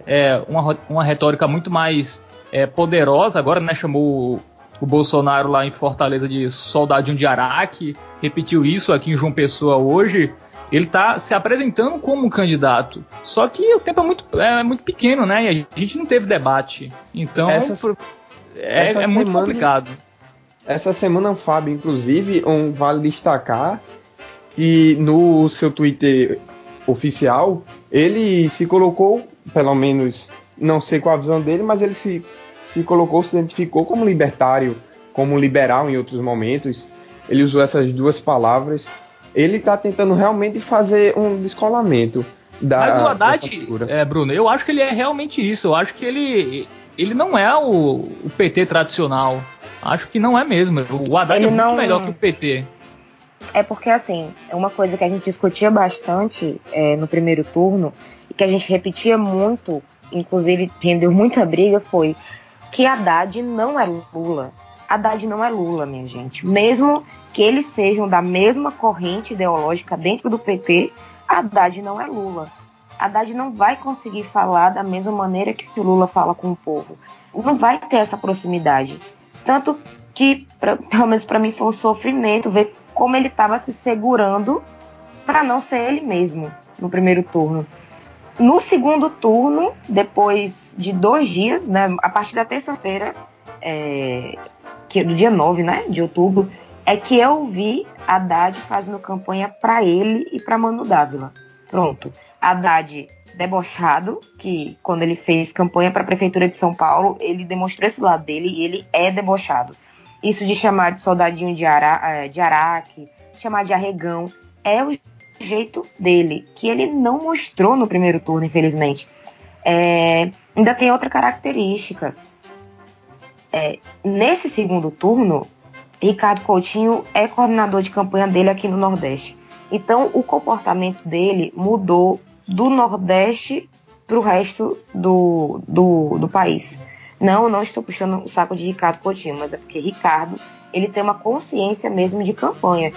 É, uma, uma retórica muito mais é, poderosa agora, né? Chamou o Bolsonaro lá em Fortaleza de soldadinho de Araque, repetiu isso aqui em João Pessoa hoje. Ele está se apresentando como um candidato. Só que o tempo é muito, é, muito pequeno, né? E a gente não teve debate. Então essa, é, essa é muito complicado. Essa semana, Fábio, inclusive, um, vale destacar que no seu Twitter oficial ele se colocou, pelo menos, não sei qual a visão dele, mas ele se, se colocou, se identificou como libertário, como liberal em outros momentos. Ele usou essas duas palavras. Ele está tentando realmente fazer um descolamento da. Mas o Haddad, é, Bruno, eu acho que ele é realmente isso. Eu acho que ele, ele não é o, o PT tradicional. Acho que não é mesmo. O Haddad ele é muito não... melhor que o PT. É porque, assim, é uma coisa que a gente discutia bastante é, no primeiro turno e que a gente repetia muito, inclusive rendeu muita briga, foi que Haddad não é Lula. Haddad não é Lula, minha gente. Mesmo que eles sejam da mesma corrente ideológica dentro do PT, Haddad não é Lula. Haddad não vai conseguir falar da mesma maneira que o Lula fala com o povo. Não vai ter essa proximidade. Tanto que, pra, pelo menos para mim, foi um sofrimento ver como ele estava se segurando para não ser ele mesmo no primeiro turno. No segundo turno, depois de dois dias, né, a partir da terça-feira, é, que do dia 9 né, de outubro, é que eu vi Haddad fazendo campanha para ele e para Mano Dávila. Pronto. Haddad debochado, que quando ele fez campanha para a prefeitura de São Paulo, ele demonstrou esse lado dele e ele é debochado. Isso de chamar de soldadinho de, ara, é, de Araque, chamar de arregão, é o jeito dele, que ele não mostrou no primeiro turno, infelizmente. É, ainda tem outra característica. É, nesse segundo turno, Ricardo Coutinho é coordenador de campanha dele aqui no Nordeste. Então, o comportamento dele mudou do Nordeste para o resto do, do, do país. Não, não estou puxando o saco de Ricardo Coutinho, mas é porque Ricardo ele tem uma consciência mesmo de campanha.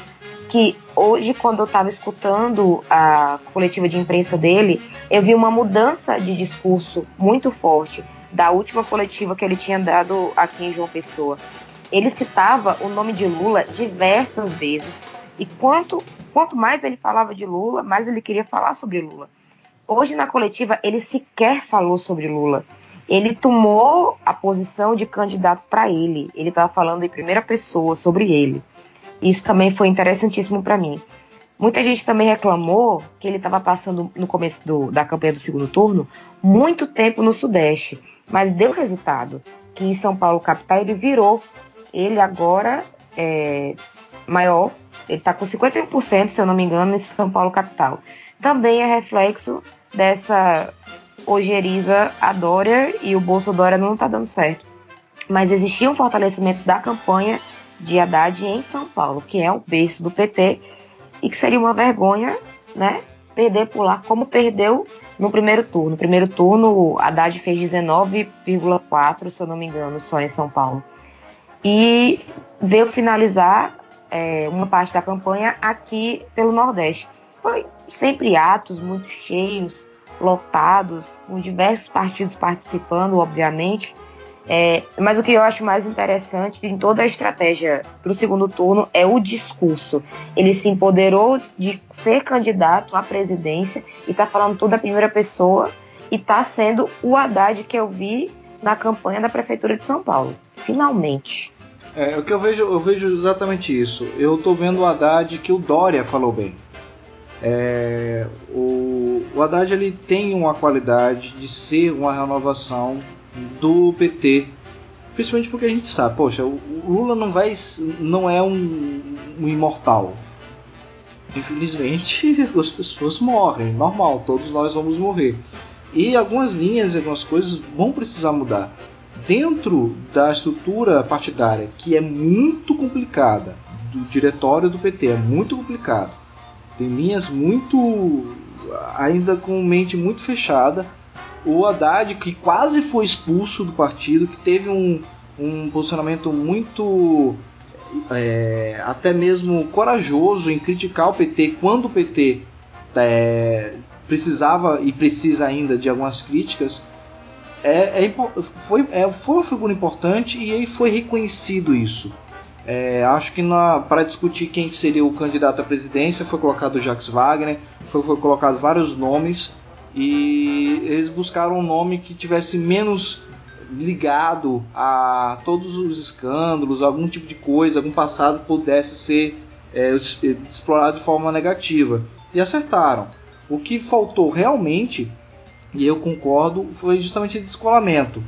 Que hoje, quando eu estava escutando a coletiva de imprensa dele, eu vi uma mudança de discurso muito forte da última coletiva que ele tinha dado aqui em João Pessoa. Ele citava o nome de Lula diversas vezes. E quanto, quanto mais ele falava de Lula, mais ele queria falar sobre Lula. Hoje, na coletiva, ele sequer falou sobre Lula ele tomou a posição de candidato para ele. Ele estava falando em primeira pessoa sobre ele. Isso também foi interessantíssimo para mim. Muita gente também reclamou que ele estava passando no começo do, da campanha do segundo turno muito tempo no Sudeste, mas deu resultado. Que em São Paulo capital ele virou. Ele agora é maior, ele está com 51%, se eu não me engano, em São Paulo capital. Também é reflexo dessa ojeriza a Dória e o bolso Dória não está dando certo. Mas existia um fortalecimento da campanha de Haddad em São Paulo, que é o berço do PT, e que seria uma vergonha, né? Perder por lá, como perdeu no primeiro turno. No primeiro turno, Haddad fez 19,4, se eu não me engano, só em São Paulo. E veio finalizar é, uma parte da campanha aqui pelo Nordeste. Foi sempre atos muito cheios, lotados, com diversos partidos participando, obviamente. É, mas o que eu acho mais interessante em toda a estratégia para o segundo turno é o discurso. Ele se empoderou de ser candidato à presidência e está falando toda a primeira pessoa e está sendo o Haddad que eu vi na campanha da prefeitura de São Paulo. Finalmente. É, o que eu vejo, eu vejo exatamente isso. Eu estou vendo o Haddad que o Dória falou bem. É, o, o Haddad ele tem uma qualidade de ser uma renovação do PT, principalmente porque a gente sabe, poxa, o Lula não vai, não é um, um imortal. Infelizmente, as pessoas morrem, normal, todos nós vamos morrer. E algumas linhas, algumas coisas vão precisar mudar. dentro da estrutura partidária, que é muito complicada, do diretório do PT, é muito complicado. Tem linhas muito. ainda com mente muito fechada. O Haddad, que quase foi expulso do partido, que teve um, um posicionamento muito. É, até mesmo corajoso em criticar o PT quando o PT é, precisava e precisa ainda de algumas críticas é, é, foi, é, foi uma figura importante e aí foi reconhecido isso. É, acho que para discutir quem seria o candidato à presidência foi colocado Jacques Wagner, foi, foi colocado vários nomes e eles buscaram um nome que tivesse menos ligado a todos os escândalos, algum tipo de coisa, algum passado pudesse ser é, explorado de forma negativa. E acertaram. O que faltou realmente e eu concordo, foi justamente descolamento.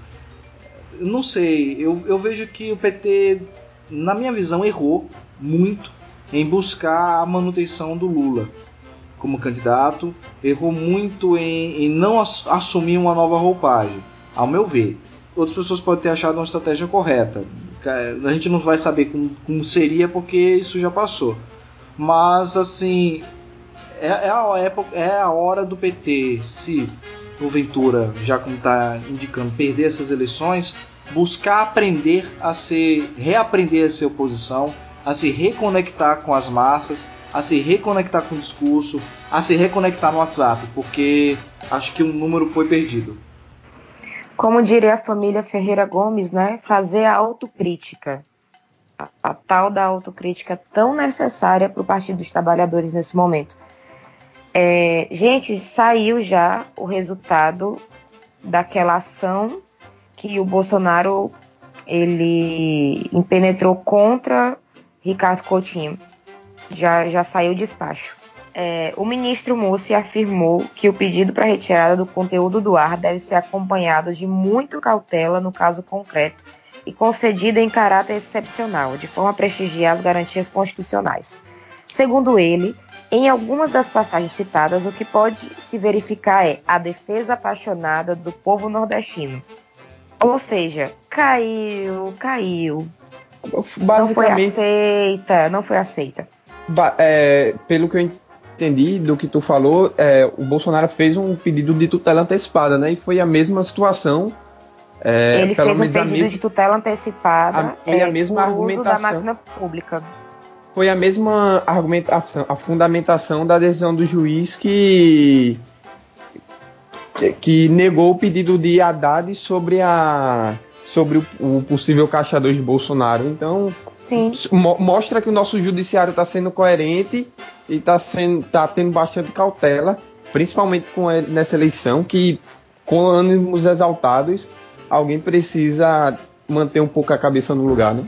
Não sei, eu, eu vejo que o PT, na minha visão, errou muito em buscar a manutenção do Lula como candidato, errou muito em, em não assumir uma nova roupagem, ao meu ver. Outras pessoas podem ter achado uma estratégia correta. A gente não vai saber como, como seria porque isso já passou. Mas assim, é, é, a época, é a hora do PT se porventura, já como está indicando, perder essas eleições, buscar aprender a se reaprender a ser oposição, a se reconectar com as massas, a se reconectar com o discurso, a se reconectar no WhatsApp, porque acho que um número foi perdido. Como diria a família Ferreira Gomes, né? Fazer a autocrítica. A, a tal da autocrítica tão necessária para o Partido dos Trabalhadores nesse momento é, gente, saiu já o resultado daquela ação que o Bolsonaro ele impenetrou contra Ricardo Coutinho. Já, já saiu o despacho. É, o ministro Mussi afirmou que o pedido para retirada do conteúdo do ar deve ser acompanhado de muita cautela no caso concreto e concedido em caráter excepcional, de forma a prestigiar as garantias constitucionais. Segundo ele, em algumas das passagens citadas, o que pode se verificar é a defesa apaixonada do povo nordestino. Ou seja, caiu, caiu. Não foi aceita, não foi aceita. É, pelo que eu entendi do que tu falou, é, o Bolsonaro fez um pedido de tutela antecipada, né? E foi a mesma situação. É, Ele fez um pedido de tutela antecipada. A, foi a é, mesma argumentação da máquina pública foi a mesma argumentação, a fundamentação da decisão do juiz que que, que negou o pedido de Haddad sobre a sobre o, o possível caixa 2 de Bolsonaro. Então, mo mostra que o nosso judiciário está sendo coerente e está sendo tá tendo bastante cautela, principalmente com ele, nessa eleição que com ânimos exaltados, alguém precisa manter um pouco a cabeça no lugar, né?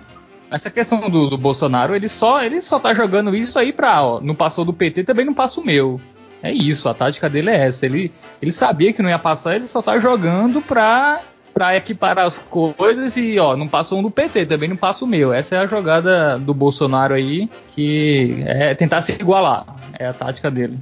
Essa questão do, do, Bolsonaro, ele só, ele só tá jogando isso aí pra, ó, não passou do PT, também não passa o meu. É isso, a tática dele é essa. Ele, ele sabia que não ia passar, ele só tá jogando pra, pra equiparar as coisas e, ó, não passou um do PT, também não passa o meu. Essa é a jogada do Bolsonaro aí, que é tentar se igualar. É a tática dele.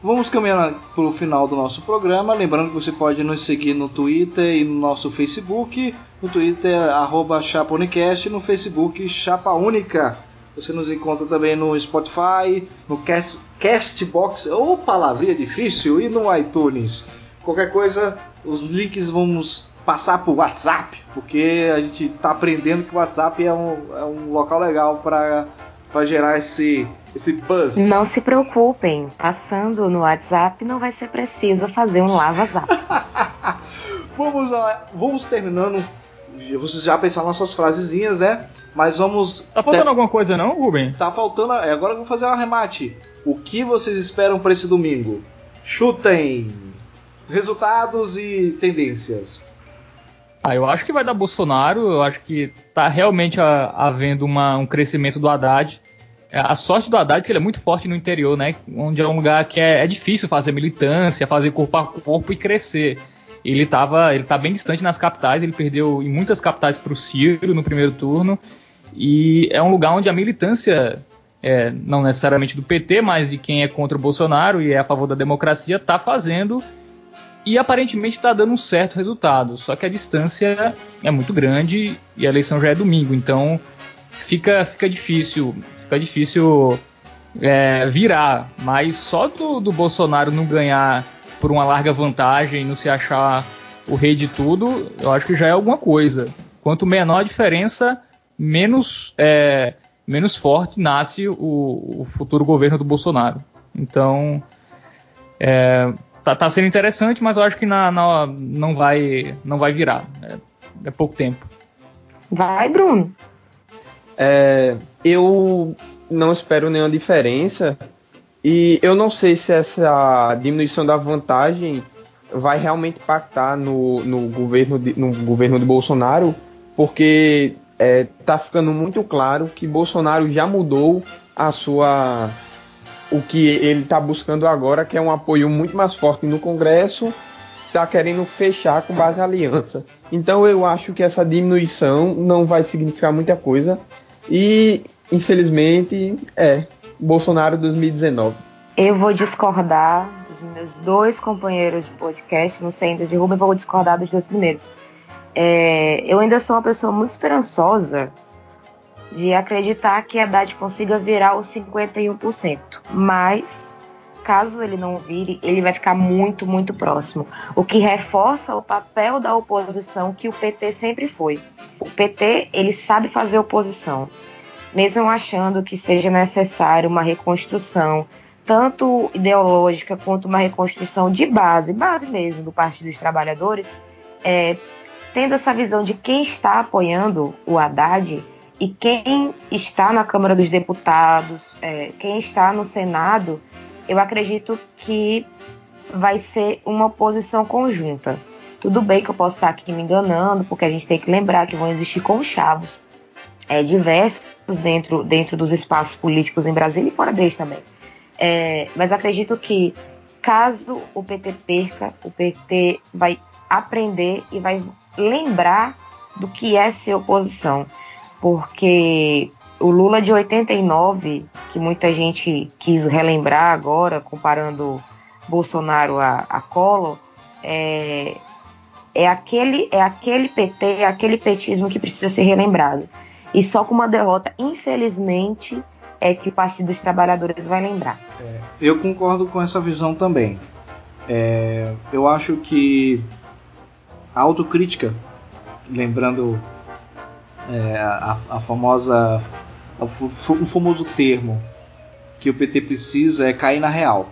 Vamos caminhar para o final do nosso programa. Lembrando que você pode nos seguir no Twitter e no nosso Facebook. No Twitter, arroba ChapaUnicast, no Facebook, Chapa Única. Você nos encontra também no Spotify, no Cast, Castbox, ou palavrinha difícil, e no iTunes. Qualquer coisa, os links vamos passar por WhatsApp, porque a gente está aprendendo que o WhatsApp é um, é um local legal para gerar esse, esse buzz. Não se preocupem, passando no WhatsApp não vai ser preciso fazer um lava-zap. vamos, vamos terminando. Vocês já pensaram nossas frasezinhas, né? Mas vamos. Tá faltando ter... alguma coisa, não, Ruben? Tá faltando. Agora eu vou fazer um arremate. O que vocês esperam para esse domingo? Chutem! Resultados e tendências. Ah, eu acho que vai dar Bolsonaro. Eu acho que tá realmente havendo uma, um crescimento do Haddad. É, a sorte do Haddad é que ele é muito forte no interior, né? Onde é um lugar que é, é difícil fazer militância, fazer corpo a corpo e crescer. Ele tava, ele tá bem distante nas capitais, ele perdeu em muitas capitais para o Ciro no primeiro turno. E é um lugar onde a militância, é, não necessariamente do PT, mas de quem é contra o Bolsonaro e é a favor da democracia, está fazendo e aparentemente está dando um certo resultado. Só que a distância é muito grande e a eleição já é domingo, então fica, fica difícil, fica difícil é, virar. Mas só do, do Bolsonaro não ganhar por uma larga vantagem, não se achar o rei de tudo, eu acho que já é alguma coisa. Quanto menor a diferença, menos, é, menos forte nasce o, o, futuro governo do Bolsonaro. Então, é, tá, tá, sendo interessante, mas eu acho que na, na, não, vai, não vai virar. É, é pouco tempo. Vai, Bruno. É, eu não espero nenhuma diferença. E eu não sei se essa diminuição da vantagem vai realmente impactar no, no, governo, de, no governo de Bolsonaro, porque é, tá ficando muito claro que Bolsonaro já mudou a sua o que ele está buscando agora, que é um apoio muito mais forte no Congresso, está querendo fechar com base em aliança. Então eu acho que essa diminuição não vai significar muita coisa e infelizmente é Bolsonaro 2019. Eu vou discordar dos meus dois companheiros de podcast, não sei ainda de Rubem, vou discordar dos dois primeiros. É, eu ainda sou uma pessoa muito esperançosa de acreditar que a Haddad consiga virar os 51%. Mas, caso ele não vire, ele vai ficar muito, muito próximo. O que reforça o papel da oposição que o PT sempre foi. O PT, ele sabe fazer oposição. Mesmo achando que seja necessário uma reconstrução, tanto ideológica quanto uma reconstrução de base, base mesmo do Partido dos Trabalhadores, é, tendo essa visão de quem está apoiando o Haddad, e quem está na Câmara dos Deputados, é, quem está no Senado, eu acredito que vai ser uma oposição conjunta. Tudo bem que eu posso estar aqui me enganando, porque a gente tem que lembrar que vão existir conchavos é, diversos dentro, dentro dos espaços políticos em Brasília e fora deles também. É, mas acredito que, caso o PT perca, o PT vai aprender e vai lembrar do que é ser oposição porque o Lula de 89, que muita gente quis relembrar agora, comparando Bolsonaro a, a Collor, é, é, aquele, é aquele PT, é aquele petismo que precisa ser relembrado. E só com uma derrota, infelizmente, é que o Partido dos Trabalhadores vai lembrar. É, eu concordo com essa visão também. É, eu acho que a autocrítica, lembrando é, a, a, famosa o, famoso termo que o PT precisa é cair na real,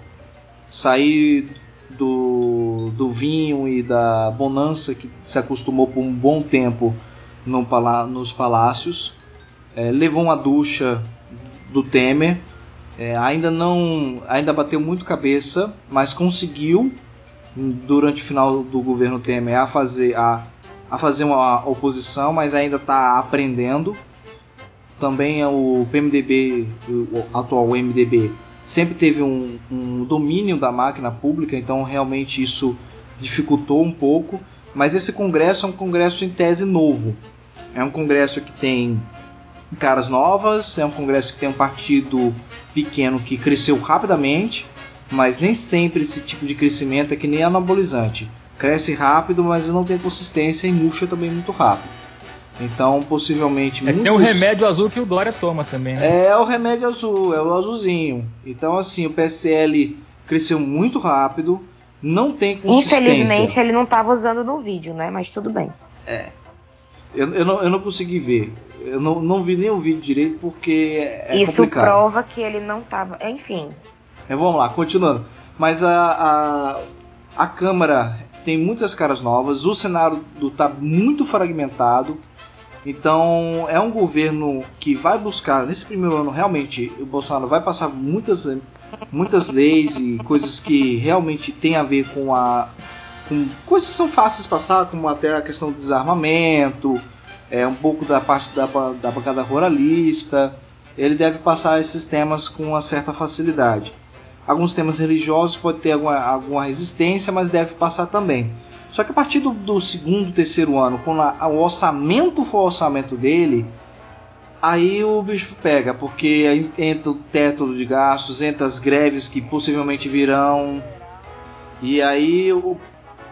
sair do, do vinho e da bonança que se acostumou por um bom tempo no nos palácios, é, levou uma ducha do Temer, é, ainda não, ainda bateu muito cabeça, mas conseguiu durante o final do governo Temer a fazer a a fazer uma oposição, mas ainda está aprendendo. Também é o PMDB, o atual MDB, sempre teve um, um domínio da máquina pública, então realmente isso dificultou um pouco. Mas esse congresso é um congresso em tese novo. É um congresso que tem caras novas, é um congresso que tem um partido pequeno que cresceu rapidamente, mas nem sempre esse tipo de crescimento é que nem anabolizante cresce rápido, mas não tem consistência e murcha também muito rápido. Então, possivelmente. É, muitos... Tem o remédio azul que o Dória toma também, né? É o remédio azul, é o azulzinho. Então, assim, o PSL cresceu muito rápido, não tem consistência. Infelizmente, ele não estava usando no vídeo, né? Mas tudo bem. É. Eu, eu, não, eu não consegui ver. Eu não, não vi nem o vídeo direito porque é Isso complicado. prova que ele não estava. Enfim. É, vamos lá, continuando. Mas a, a, a Câmara tem muitas caras novas, o cenário está muito fragmentado. Então é um governo que vai buscar nesse primeiro ano realmente o Bolsonaro vai passar muitas muitas leis e coisas que realmente tem a ver com a com coisas que são fáceis de passar, como até a questão do desarmamento, é um pouco da parte da, da bancada ruralista. Ele deve passar esses temas com uma certa facilidade. Alguns temas religiosos pode ter alguma, alguma resistência, mas deve passar também. Só que a partir do, do segundo, terceiro ano, quando a, o orçamento for o orçamento dele, aí o bicho pega, porque entra o teto de gastos, entra as greves que possivelmente virão, e aí o,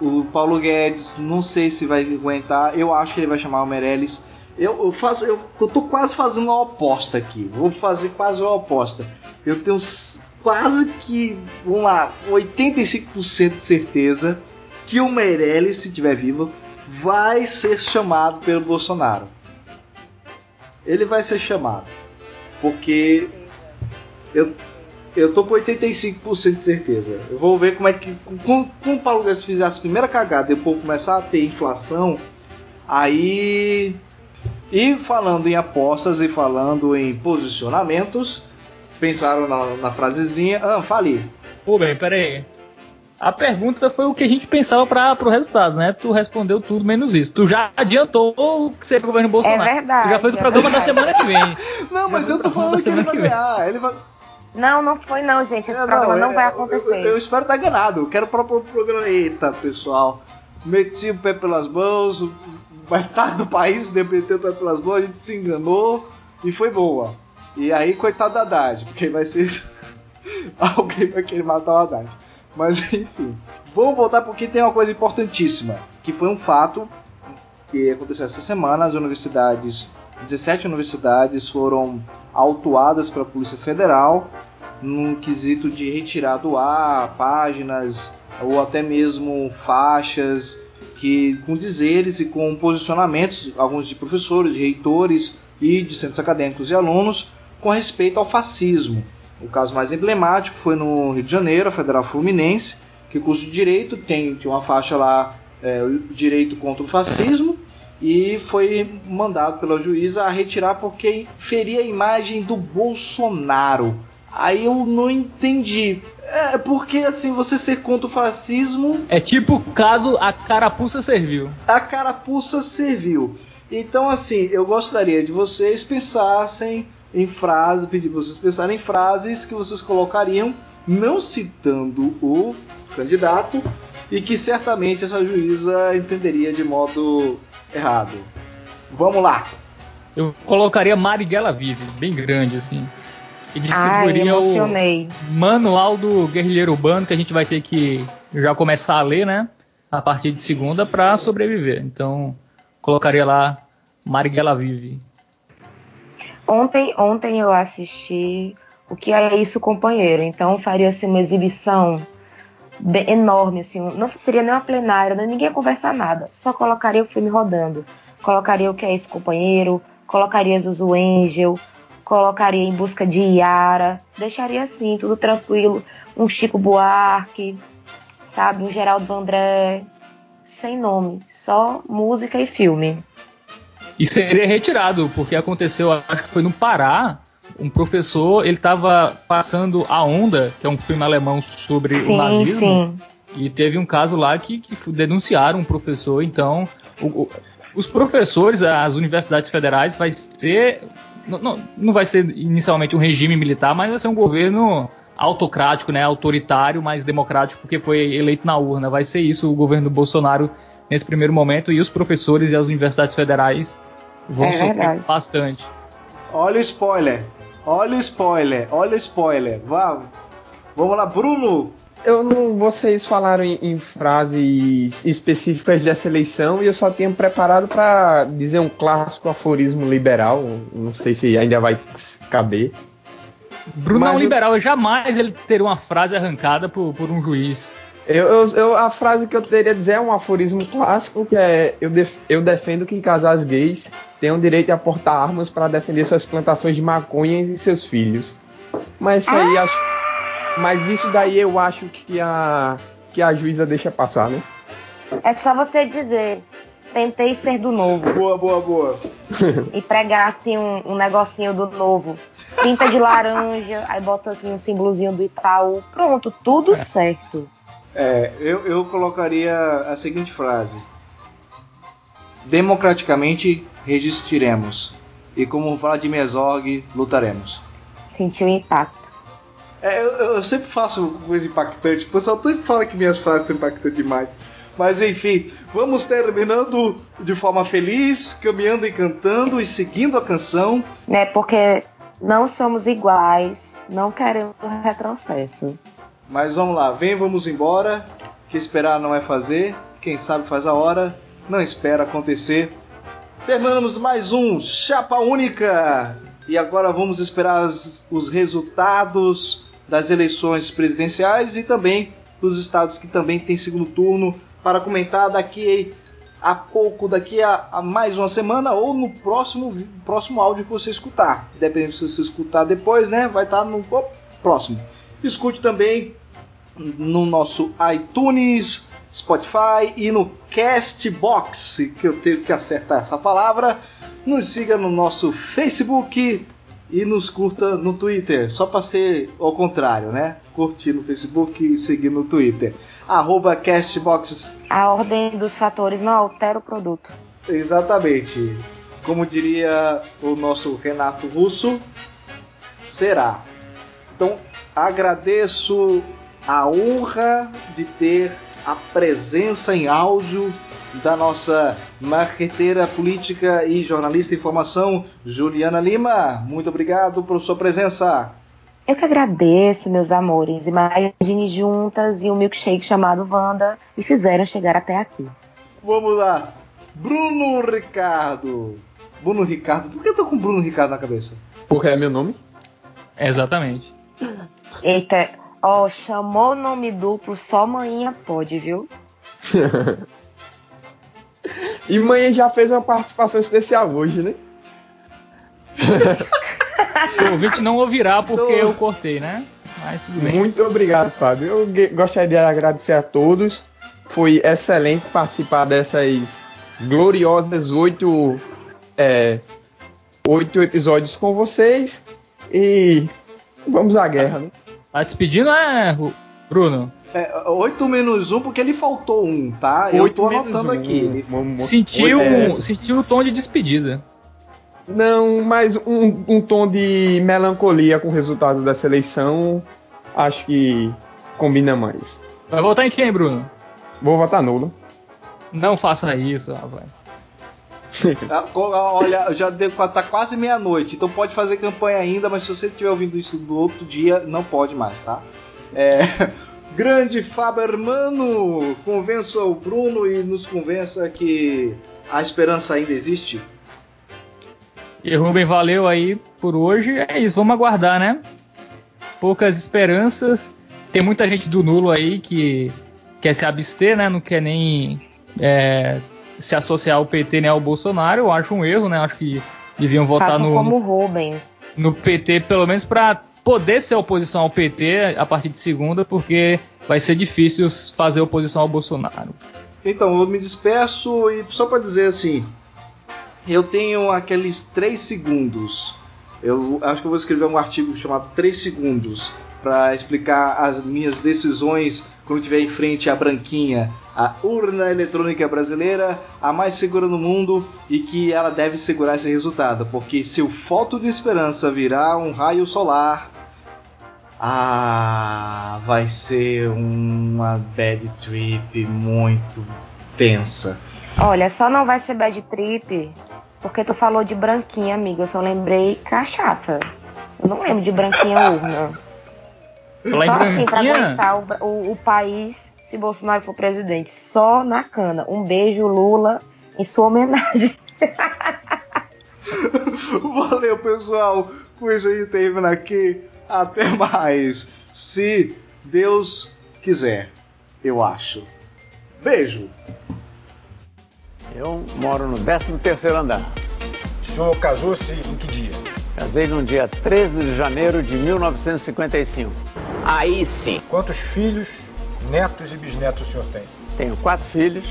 o, Paulo Guedes, não sei se vai aguentar. Eu acho que ele vai chamar o Meirelles. Eu, eu faço, eu, eu tô quase fazendo uma aposta aqui. Vou fazer quase uma aposta. Eu tenho quase que, vamos lá, 85% de certeza que o Meirelles, se estiver vivo, vai ser chamado pelo Bolsonaro. Ele vai ser chamado. Porque eu, eu tô com 85% de certeza. Eu vou ver como é que. Com o Paulo Guedes fizer as primeiras cagadas depois começar a ter inflação, aí. E falando em apostas e falando em posicionamentos, pensaram na, na frasezinha. Ah, fale. Pô, bem, peraí. A pergunta foi o que a gente pensava para o resultado, né? Tu respondeu tudo menos isso. Tu já adiantou o que seria o governo Bolsonaro. É verdade. Tu já fez o é programa verdade. da semana que vem. Não, mas eu tô falando que ele vai ganhar. Ele vai. Não, não foi não, gente. Esse É, programa não, é, vai eu- acontecer. Eu, eu espero estar enganado. Eu quero propor o programa. Eita, pessoal. Meti o pé pelas mãos. Metade do país meteu o pé pelas mãos. A gente se enganou e foi boa. E aí, coitado da Haddad, porque vai ser. Alguém vai querer matar o Haddad. Mas enfim. Vamos voltar porque tem uma coisa importantíssima. Que foi um fato que aconteceu essa semana. As universidades. 17 universidades foram autuadas pela Polícia Federal num quesito de retirar do ar páginas ou até mesmo faixas que com dizeres e com posicionamentos, alguns de professores, de reitores e de centros acadêmicos e alunos, com respeito ao fascismo. O caso mais emblemático foi no Rio de Janeiro, a Federal Fluminense, que curso de Direito tem, tinha uma faixa lá, é, o Direito contra o Fascismo, e foi mandado pela juíza a retirar porque feria a imagem do Bolsonaro. Aí eu não entendi. É porque assim, você ser contra o fascismo, É tipo caso a carapuça serviu. a carapuça serviu. Então assim, eu gostaria de vocês pensassem em frases, pedir pra vocês pensarem em frases que vocês colocariam não citando o candidato e que certamente essa juíza entenderia de modo errado. Vamos lá. Eu colocaria Marighella Vive, bem grande assim. E Ai, distribuiria o emocionei. manual do guerrilheiro urbano que a gente vai ter que já começar a ler, né? A partir de segunda para sobreviver. Então, colocaria lá Marighella Vive. Ontem, ontem eu assisti o que é isso, companheiro. Então faria assim, uma exibição enorme, assim, não seria nem uma plenária, né? ninguém ia conversar nada. Só colocaria o filme rodando. Colocaria o que é isso, companheiro. Colocaria Zuzu Angel. Colocaria em busca de Yara. Deixaria assim, tudo tranquilo. Um Chico Buarque, sabe? Um Geraldo Vandré. Sem nome, só música e filme. E seria retirado, porque aconteceu, acho que foi no Pará, um professor, ele estava passando A Onda, que é um filme alemão sobre o Sim, nazismo, sim. e teve um caso lá que, que denunciaram um professor, então o- o- os professores, as universidades federais, vai ser. Não, não, não vai ser inicialmente um regime militar, mas vai ser um governo autocrático, né, autoritário, mas democrático, porque foi eleito na urna. Vai ser isso o governo Bolsonaro nesse primeiro momento, e os professores e as universidades federais vão É sofrer verdade. bastante. Olha o spoiler. Olha o spoiler. Olha o spoiler. Vamos. Vamos lá, Bruno. Eu não. Vocês falaram em, em frases específicas dessa eleição e eu só tinha preparado para dizer um clássico aforismo liberal. Não sei se ainda vai caber. Bruno Mas é um eu- liberal, jamais ele teria uma frase arrancada por, por um juiz. Eu, eu- eu- a frase que eu teria dizer é um aforismo clássico que é eu, def- eu defendo que casais gays tenham direito a portar armas para defender suas plantações de maconhas e seus filhos. Mas isso aí acho, mas isso daí eu acho que a que a juíza deixa passar, né? É só você dizer, tentei ser do novo. Boa, boa, boa. E pregar assim um, um negocinho do novo. Pinta de laranja, aí bota assim um símbolozinho do Itaú. Pronto, tudo certo. É, eu, eu colocaria a seguinte frase: Democraticamente resistiremos. E como Vladimir Zorg, lutaremos. Sentiu o impacto. É, eu, eu sempre faço coisa impactante. O pessoal sempre fala que minhas frases são impactantes demais. Mas enfim, vamos terminando de forma feliz, caminhando e cantando e seguindo a canção. Né? Porque não somos iguais, não queremos retrocesso. Mas vamos lá, vem, vamos embora. Que esperar não é fazer. quem sabe faz a hora, não espera acontecer. Terminamos mais um Chapa Única e agora vamos esperar as, os resultados das eleições presidenciais e também dos estados que também tem segundo turno para comentar daqui a pouco, daqui a, a, mais uma semana ou no próximo, próximo áudio que você escutar. Depende se você escutar depois, né? Vai estar no próximo. Escute também no nosso iTunes, Spotify e no Castbox, que eu tenho que acertar essa palavra. Nos siga no nosso Facebook e nos curta no Twitter, só para ser ao contrário, né? Curtir no Facebook e seguir no Twitter arroba Castbox. A ordem dos fatores não altera o produto. Exatamente. Como diria o nosso Renato Russo, será. Então, agradeço a honra de ter a presença em áudio da nossa marqueteira política e jornalista de informação, Juliana Lima. Muito obrigado por sua presença. Eu que agradeço, meus amores. Imagine juntas e um milkshake chamado Wanda e fizeram chegar até aqui. Vamos lá. Bruno Ricardo. Bruno Ricardo. Por que eu tô com Bruno Ricardo na cabeça? Porque é meu nome? Exatamente. Eita, ó, chamou nome duplo, só manhã pode, viu? e manhã já fez uma participação especial hoje, né? o ouvinte não ouvirá porque eu cortei, né? Mas tudo bem. Muito obrigado, Fábio. Eu gostaria de agradecer a todos. Foi excelente participar dessas gloriosas oito, é, oito episódios com vocês. E vamos à guerra, né? Tá despedindo, é, Bruno? É, 8 menos 1 porque ele faltou um, tá? Eu tô anotando um. aqui. Sentiu, é... sentiu o tom de despedida. Não, mas um, um tom de melancolia com o resultado dessa eleição acho que combina mais. Vai votar em quem, Bruno? Vou votar nulo. Não faça isso, rapaz. Ah, olha, já deu, tá quase meia-noite, então pode fazer campanha ainda, mas se você estiver ouvindo isso no outro dia, não pode mais, tá? É, grande Fabermano, convença o Bruno e nos convença que a esperança ainda existe. E Rubem, valeu aí por hoje. É isso, vamos aguardar, né? Poucas esperanças. Tem muita gente do nulo aí que quer se abster, né? Não quer nem é, se associar ao PT nem ao Bolsonaro. Eu acho um erro, né? Acho que deviam votar Façam no, como Rubem. no PT, pelo menos para poder ser oposição ao PT a partir de segunda, porque vai ser difícil fazer oposição ao Bolsonaro. Então, eu me despeço e só para dizer assim, eu tenho aqueles 3 segundos. Eu acho que eu vou escrever um artigo chamado 3 segundos para explicar as minhas decisões quando estiver em frente à branquinha, a urna eletrônica brasileira, a mais segura no mundo e que ela deve segurar esse resultado, porque se o foto de esperança virar um raio solar, ah, vai ser uma bad trip muito tensa. Olha, só não vai ser bad trip porque tu falou de branquinha, amiga. Eu só lembrei cachaça. Eu não lembro de branquinha urna. Só assim pra aguentar o, o, o, país se Bolsonaro for presidente. Só na cana. Um beijo, Lula, em sua homenagem. Valeu, pessoal. Com isso aí termina aqui. Até mais. Se Deus quiser, eu acho. Beijo. Eu moro no 13º andar. O senhor casou-se em que dia? Casei no dia 13 de janeiro de 1955. Aí sim. Quantos filhos, netos e bisnetos o senhor tem? Tenho quatro filhos,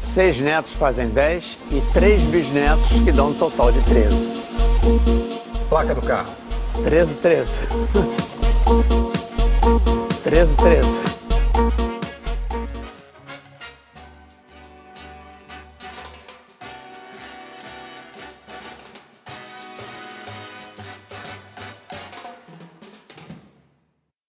seis netos fazem dez e três bisnetos que dão um total de 13. Placa do carro? 1313. 1313.